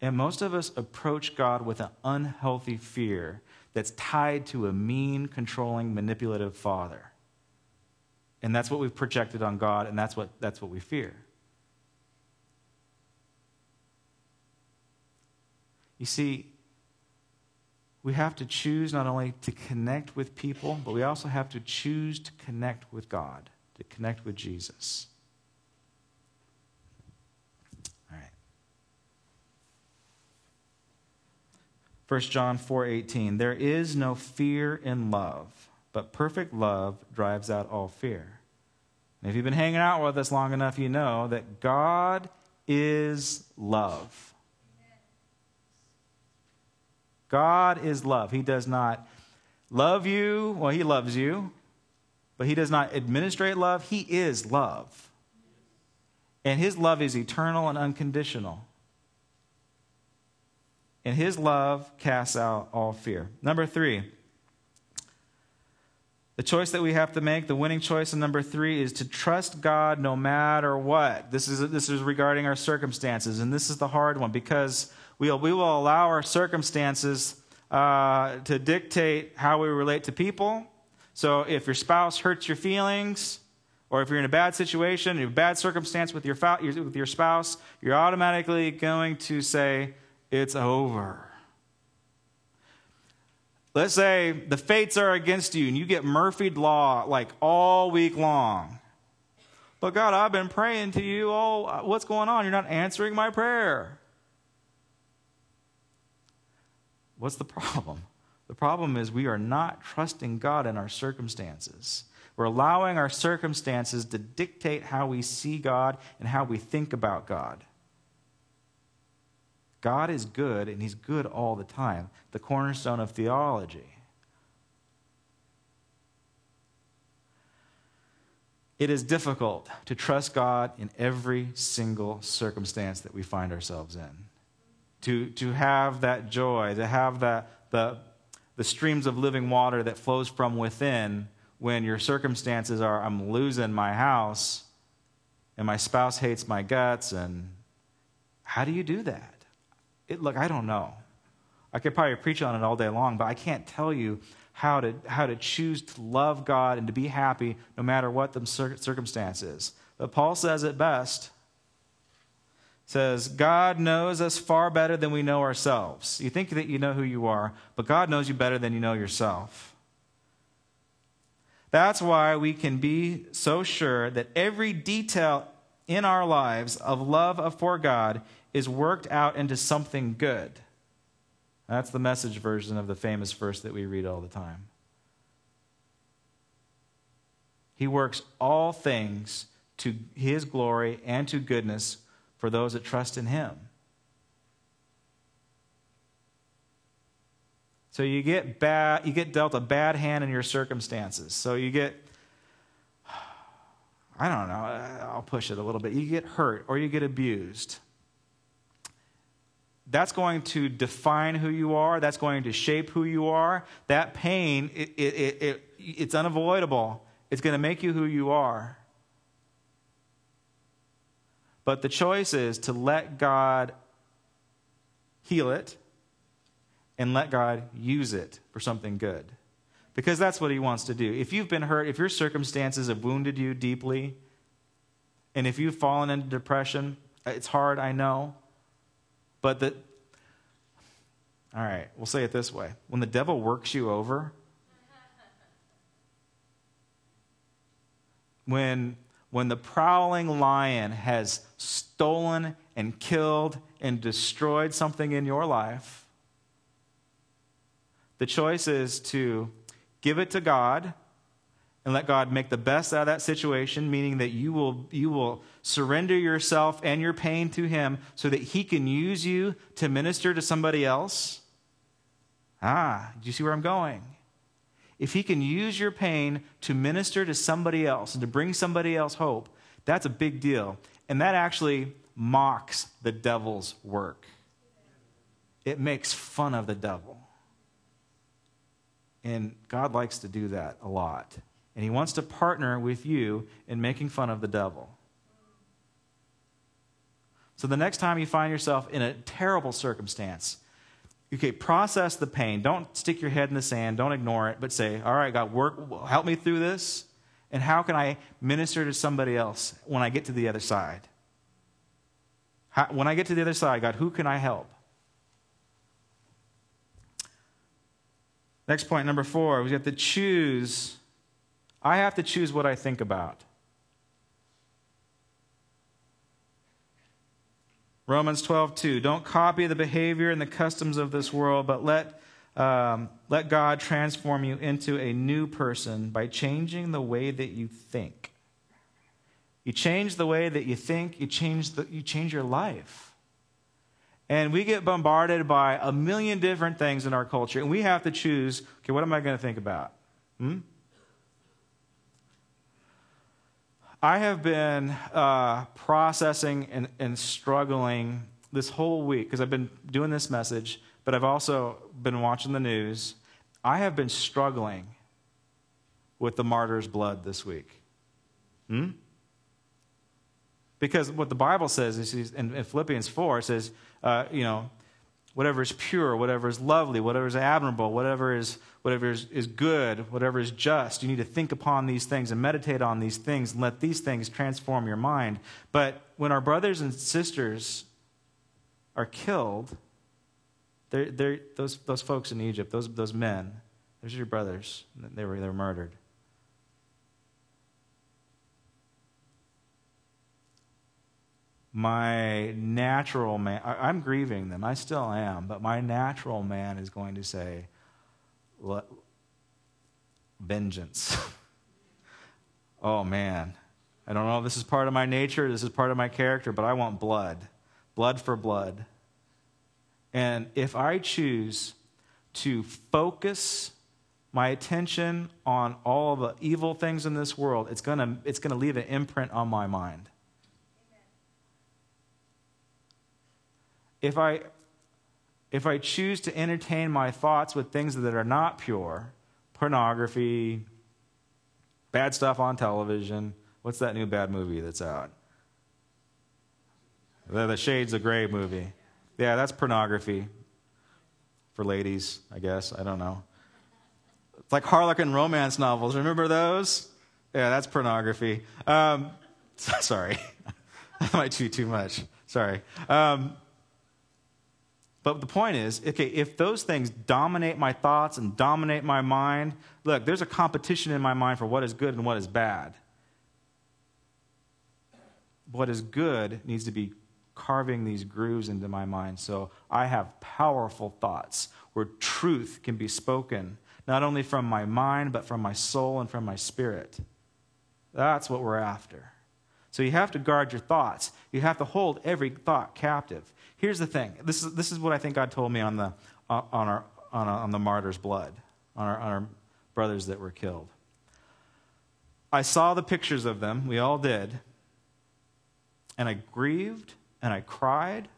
And most of us approach God with an unhealthy fear that's tied to a mean, controlling, manipulative father. And that's what we've projected on God, and that's what, that's what we fear. You see, we have to choose not only to connect with people, but we also have to choose to connect with God, to connect with Jesus. 1 John 4:18 There is no fear in love, but perfect love drives out all fear. And if you've been hanging out with us long enough, you know that God is love. God is love. He does not love you, well he loves you, but he does not administrate love. He is love. And his love is eternal and unconditional and his love casts out all fear. Number three, the choice that we have to make, the winning choice in number three, is to trust God no matter what. This is, this is regarding our circumstances, and this is the hard one because we'll, we will allow our circumstances uh, to dictate how we relate to people. So if your spouse hurts your feelings, or if you're in a bad situation, in a bad circumstance with your, with your spouse, you're automatically going to say, it's over. Let's say the fates are against you and you get Murphyed Law like all week long. But God, I've been praying to you all. What's going on? You're not answering my prayer. What's the problem? The problem is we are not trusting God in our circumstances. We're allowing our circumstances to dictate how we see God and how we think about God. God is good, and He's good all the time. The cornerstone of theology. It is difficult to trust God in every single circumstance that we find ourselves in. To, to have that joy, to have that, the, the streams of living water that flows from within when your circumstances are I'm losing my house and my spouse hates my guts and how do you do that? It, look, I don't know. I could probably preach on it all day long, but I can't tell you how to, how to choose to love God and to be happy no matter what the circumstance is. But Paul says it best. says, God knows us far better than we know ourselves. You think that you know who you are, but God knows you better than you know yourself. That's why we can be so sure that every detail in our lives of love for God is worked out into something good. That's the message version of the famous verse that we read all the time. He works all things to his glory and to goodness for those that trust in him. So you get bad you get dealt a bad hand in your circumstances. So you get I don't know, I'll push it a little bit. You get hurt or you get abused that's going to define who you are. That's going to shape who you are. That pain, it, it, it, it's unavoidable. It's going to make you who you are. But the choice is to let God heal it and let God use it for something good. Because that's what He wants to do. If you've been hurt, if your circumstances have wounded you deeply, and if you've fallen into depression, it's hard, I know. But the, all right, we'll say it this way. When the devil works you over, when, when the prowling lion has stolen and killed and destroyed something in your life, the choice is to give it to God and let God make the best out of that situation, meaning that you will, you will surrender yourself and your pain to Him so that He can use you to minister to somebody else. Ah, do you see where I'm going? If He can use your pain to minister to somebody else and to bring somebody else hope, that's a big deal. And that actually mocks the devil's work, it makes fun of the devil. And God likes to do that a lot. And he wants to partner with you in making fun of the devil. So the next time you find yourself in a terrible circumstance, okay, process the pain. Don't stick your head in the sand. Don't ignore it, but say, all right, God, work, help me through this. And how can I minister to somebody else when I get to the other side? How, when I get to the other side, God, who can I help? Next point, number four, we have to choose. I have to choose what I think about. Romans 12, 2. Don't copy the behavior and the customs of this world, but let, um, let God transform you into a new person by changing the way that you think. You change the way that you think, you change, the, you change your life. And we get bombarded by a million different things in our culture, and we have to choose okay, what am I going to think about? Hmm? I have been uh, processing and, and struggling this whole week because I've been doing this message, but I've also been watching the news. I have been struggling with the martyr's blood this week. Hmm? Because what the Bible says is in, Philippians 4 it says, uh, you know, whatever is pure, whatever is lovely, whatever is admirable, whatever is whatever is, is good, whatever is just. You need to think upon these things and meditate on these things and let these things transform your mind. But when our brothers and sisters are killed, they're, they're, those, those folks in Egypt, those, those men, those are your brothers. They were, they were murdered. My natural man, I, am grieving them, I still am, but my natural man is going to say, vengeance. oh man, I don't know if this is part of my nature, this is part of my character, but I want blood. Blood for blood. And if I choose to focus my attention on all the evil things in this world, it's going to it's going to leave an imprint on my mind. If I if I choose to entertain my thoughts with things that are not pure, pornography, bad stuff on television, what's that new bad movie that's out? The, the Shades of Grey movie. Yeah, that's pornography for ladies, I guess. I don't know. It's like Harlequin romance novels. Remember those? Yeah, that's pornography. Um, sorry. I might do too much. Sorry. Um, but the point is, okay, if those things dominate my thoughts and dominate my mind, look, there's a competition in my mind for what is good and what is bad. What is good needs to be carving these grooves into my mind so I have powerful thoughts where truth can be spoken, not only from my mind, but from my soul and from my spirit. That's what we're after. So you have to guard your thoughts. You have to hold every thought captive. Here's the thing. This is, this is what I think God told me on the, on our, on, on the martyr's blood, on our, on our brothers that were killed. I saw the pictures of them. We all did. And I grieved and I cried.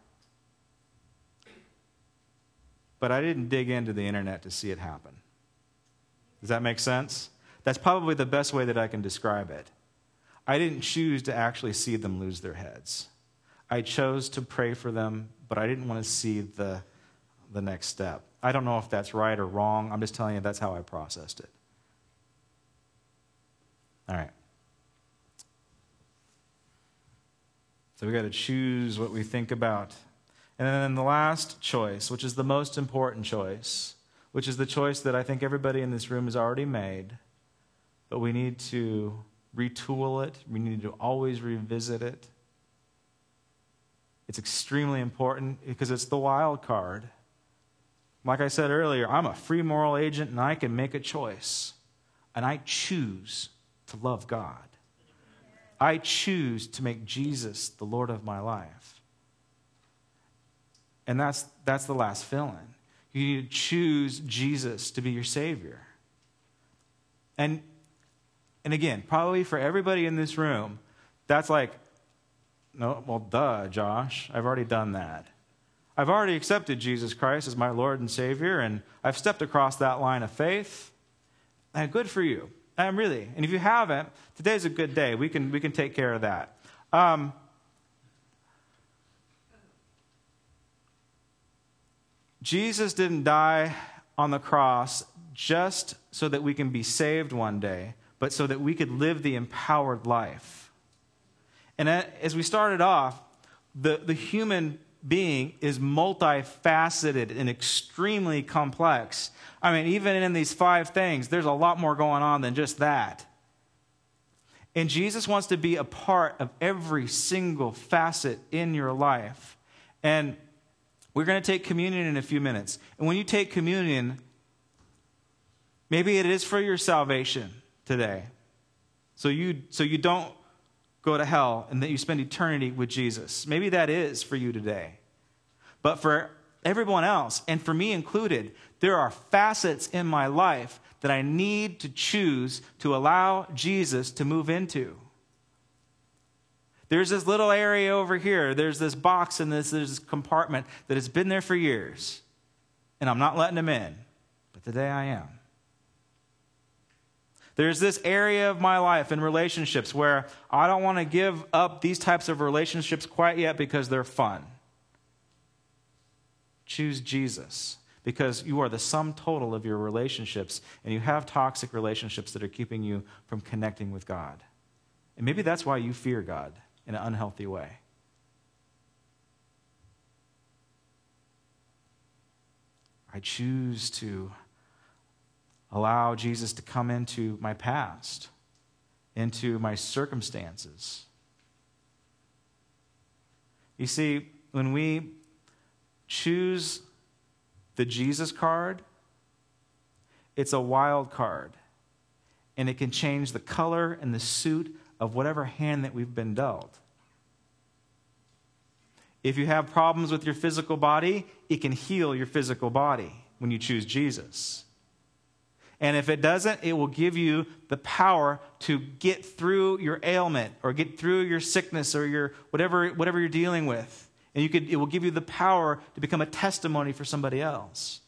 But I didn't dig into the internet to see it happen. Does that make sense? That's probably the best way that I can describe it. I didn't choose to actually see them lose their heads. I chose to pray for them, but I didn't want to see the, the next step. I don't know if that's right or wrong. I'm just telling you that's how I processed it. All right. So we got to choose what we think about. And then the last choice, which is the most important choice, which is the choice that I think everybody in this room has already made, but we need to retool it, we need to always revisit it. It's extremely important because it's the wild card. Like I said earlier, I'm a free moral agent and I can make a choice. And I choose to love God. I choose to make Jesus the Lord of my life. And that's, that's the last fill in. You need to choose Jesus to be your Savior. And, and again, probably for everybody in this room, that's like, no, well, duh, Josh. I've already done that. I've already accepted Jesus Christ as my Lord and Savior, and I've stepped across that line of faith. And good for you. I'm really. And if you haven't, today's a good day. We can, we can take care of that. Um, Jesus didn't die on the cross just so that we can be saved one day, but so that we could live the empowered life. And as we started off, the, the human being is multifaceted and extremely complex. I mean, even in these five things, there's a lot more going on than just that. And Jesus wants to be a part of every single facet in your life. And we're going to take communion in a few minutes. And when you take communion, maybe it is for your salvation today. So you, so you don't go to hell and that you spend eternity with Jesus. Maybe that is for you today. But for everyone else, and for me included, there are facets in my life that I need to choose to allow Jesus to move into. There's this little area over here. There's this box and this, this compartment that has been there for years. And I'm not letting him in. But today I am. There's this area of my life in relationships where I don't want to give up these types of relationships quite yet because they're fun. Choose Jesus because you are the sum total of your relationships and you have toxic relationships that are keeping you from connecting with God. And maybe that's why you fear God in an unhealthy way. I choose to allow Jesus to come into my past, into my circumstances. You see, when we choose the Jesus card, it's a wild card. And it can change the color and the suit of whatever hand that we've been dealt. If you have problems with your physical body, it can heal your physical body when you choose Jesus. And if it doesn't, it will give you the power to get through your ailment or get through your sickness or your whatever, whatever you're dealing with. And you could, it will give you the power to become a testimony for somebody else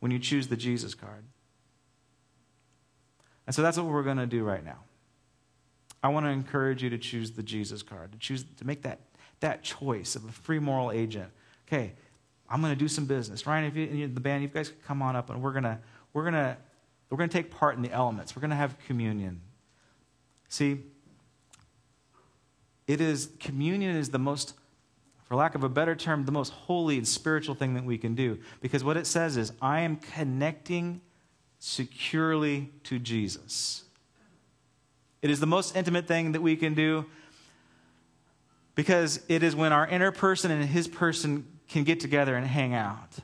when you choose the Jesus card. And so that's what we're going to do right now. I want to encourage you to choose the Jesus card, to choose to make that, that choice of a free moral agent. Okay, I'm going to do some business. Ryan, if you, the band, you guys can come on up, and we're going to we're going to we're going to take part in the elements. We're going to have communion. See, it is communion is the most, for lack of a better term, the most holy and spiritual thing that we can do because what it says is, I am connecting securely to Jesus. It is the most intimate thing that we can do because it is when our inner person and his person can get together and hang out.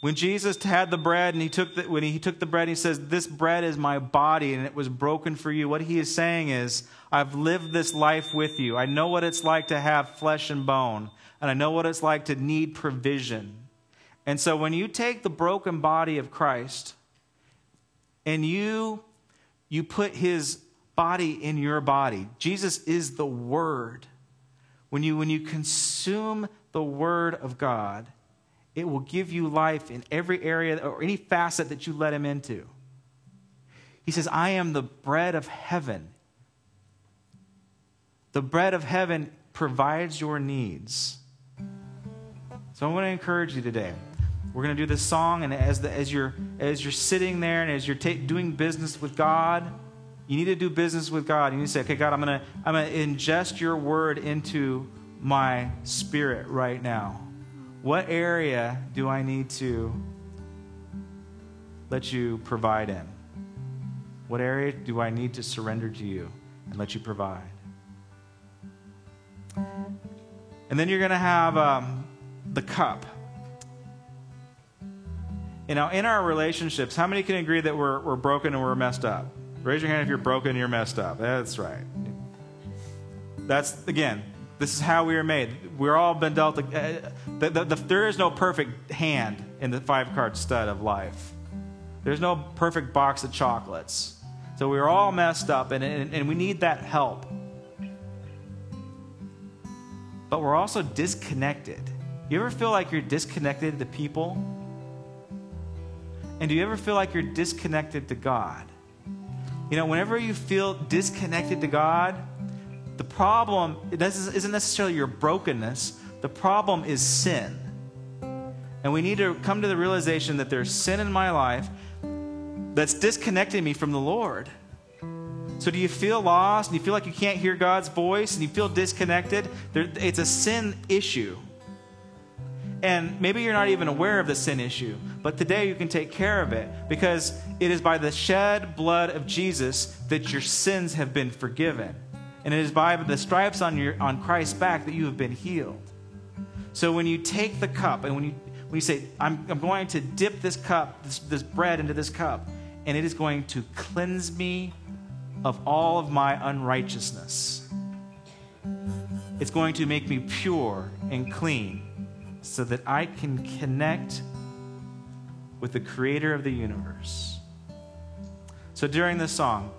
When Jesus had the bread and he took the, when he took the bread, he says, This bread is my body and it was broken for you. What he is saying is, I've lived this life with you. I know what it's like to have flesh and bone, and I know what it's like to need provision. And so when you take the broken body of Christ and you you put his body in your body, Jesus is the word when you, when you consume the Word of God, it will give you life in every area or any facet that you let Him into. He says, I am the bread of heaven. The bread of heaven provides your needs. So I want to encourage you today. We're going to do this song, and as, the, as, you're, as you're sitting there and as you're ta- doing business with God, you need to do business with God. You need to say, okay, God, I'm going to I'm to ingest your word into my spirit right now. What area do I need to let you provide in? What area do I need to surrender to you and let you provide? And then you're going to have um, the cup. You know, in our relationships, how many can agree that we're, we're broken and we're messed up? Raise your hand if you're broken you're messed up. That's right. That's, again, this is how we are made. We're all been dealt. Uh, the, the, the, there is no perfect hand in the five card stud of life. There's no perfect box of chocolates. So we're all messed up, and, and, and we need that help. But we're also disconnected. You ever feel like you're disconnected to people? And do you ever feel like you're disconnected to God? You know, whenever you feel disconnected to God, the problem isn't necessarily your brokenness, the problem is sin. And we need to come to the realization that there's sin in my life that's disconnecting me from the Lord. So, do you feel lost and you feel like you can't hear God's voice and you feel disconnected? There, it's a sin issue. And maybe you're not even aware of the sin issue, but today you can take care of it because it is by the shed blood of Jesus that your sins have been forgiven. And it is by the stripes on, your, on Christ's back that you have been healed. So when you take the cup and when you, when you say, I'm, I'm going to dip this cup, this, this bread into this cup, and it is going to cleanse me of all of my unrighteousness. It's going to make me pure and clean so that I can connect with the creator of the universe. So during this song,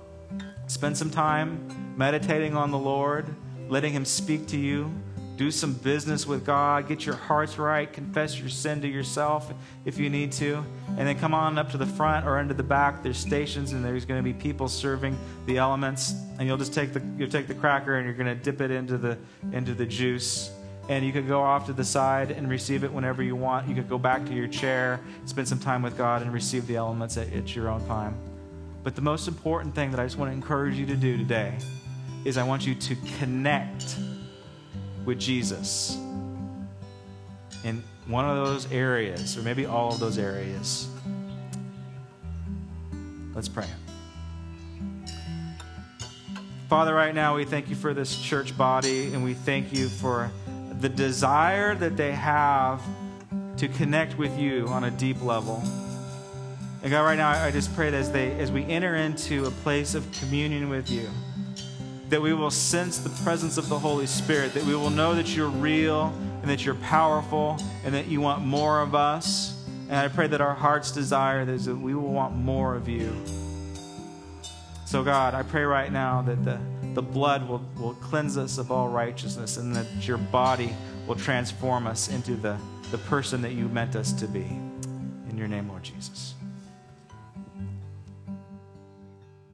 spend some time meditating on the Lord, letting Him speak to you do some business with God, get your hearts right, confess your sin to yourself if you need to, and then come on up to the front or into the back. There's stations, and there's going to be people serving the elements, and you'll just take the you'll take the cracker and you're going to dip it into the into the juice. And you could go off to the side and receive it whenever you want. You could go back to your chair, spend some time with God, and receive the elements at, at your own time. But the most important thing that I just want to encourage you to do today is I want you to connect with Jesus in one of those areas, or maybe all of those areas. Let's pray. Father, right now we thank you for this church body, and we thank you for the desire that they have to connect with you on a deep level. And God, right now I just pray that as they as we enter into a place of communion with you that we will sense the presence of the Holy Spirit, that we will know that you're real and that you're powerful and that you want more of us. And I pray that our heart's desire is that we will want more of you. So, God, I pray right now that the, the blood will, will cleanse us of all righteousness and that your body will transform us into the, the person that you meant us to be. In your name, Lord Jesus.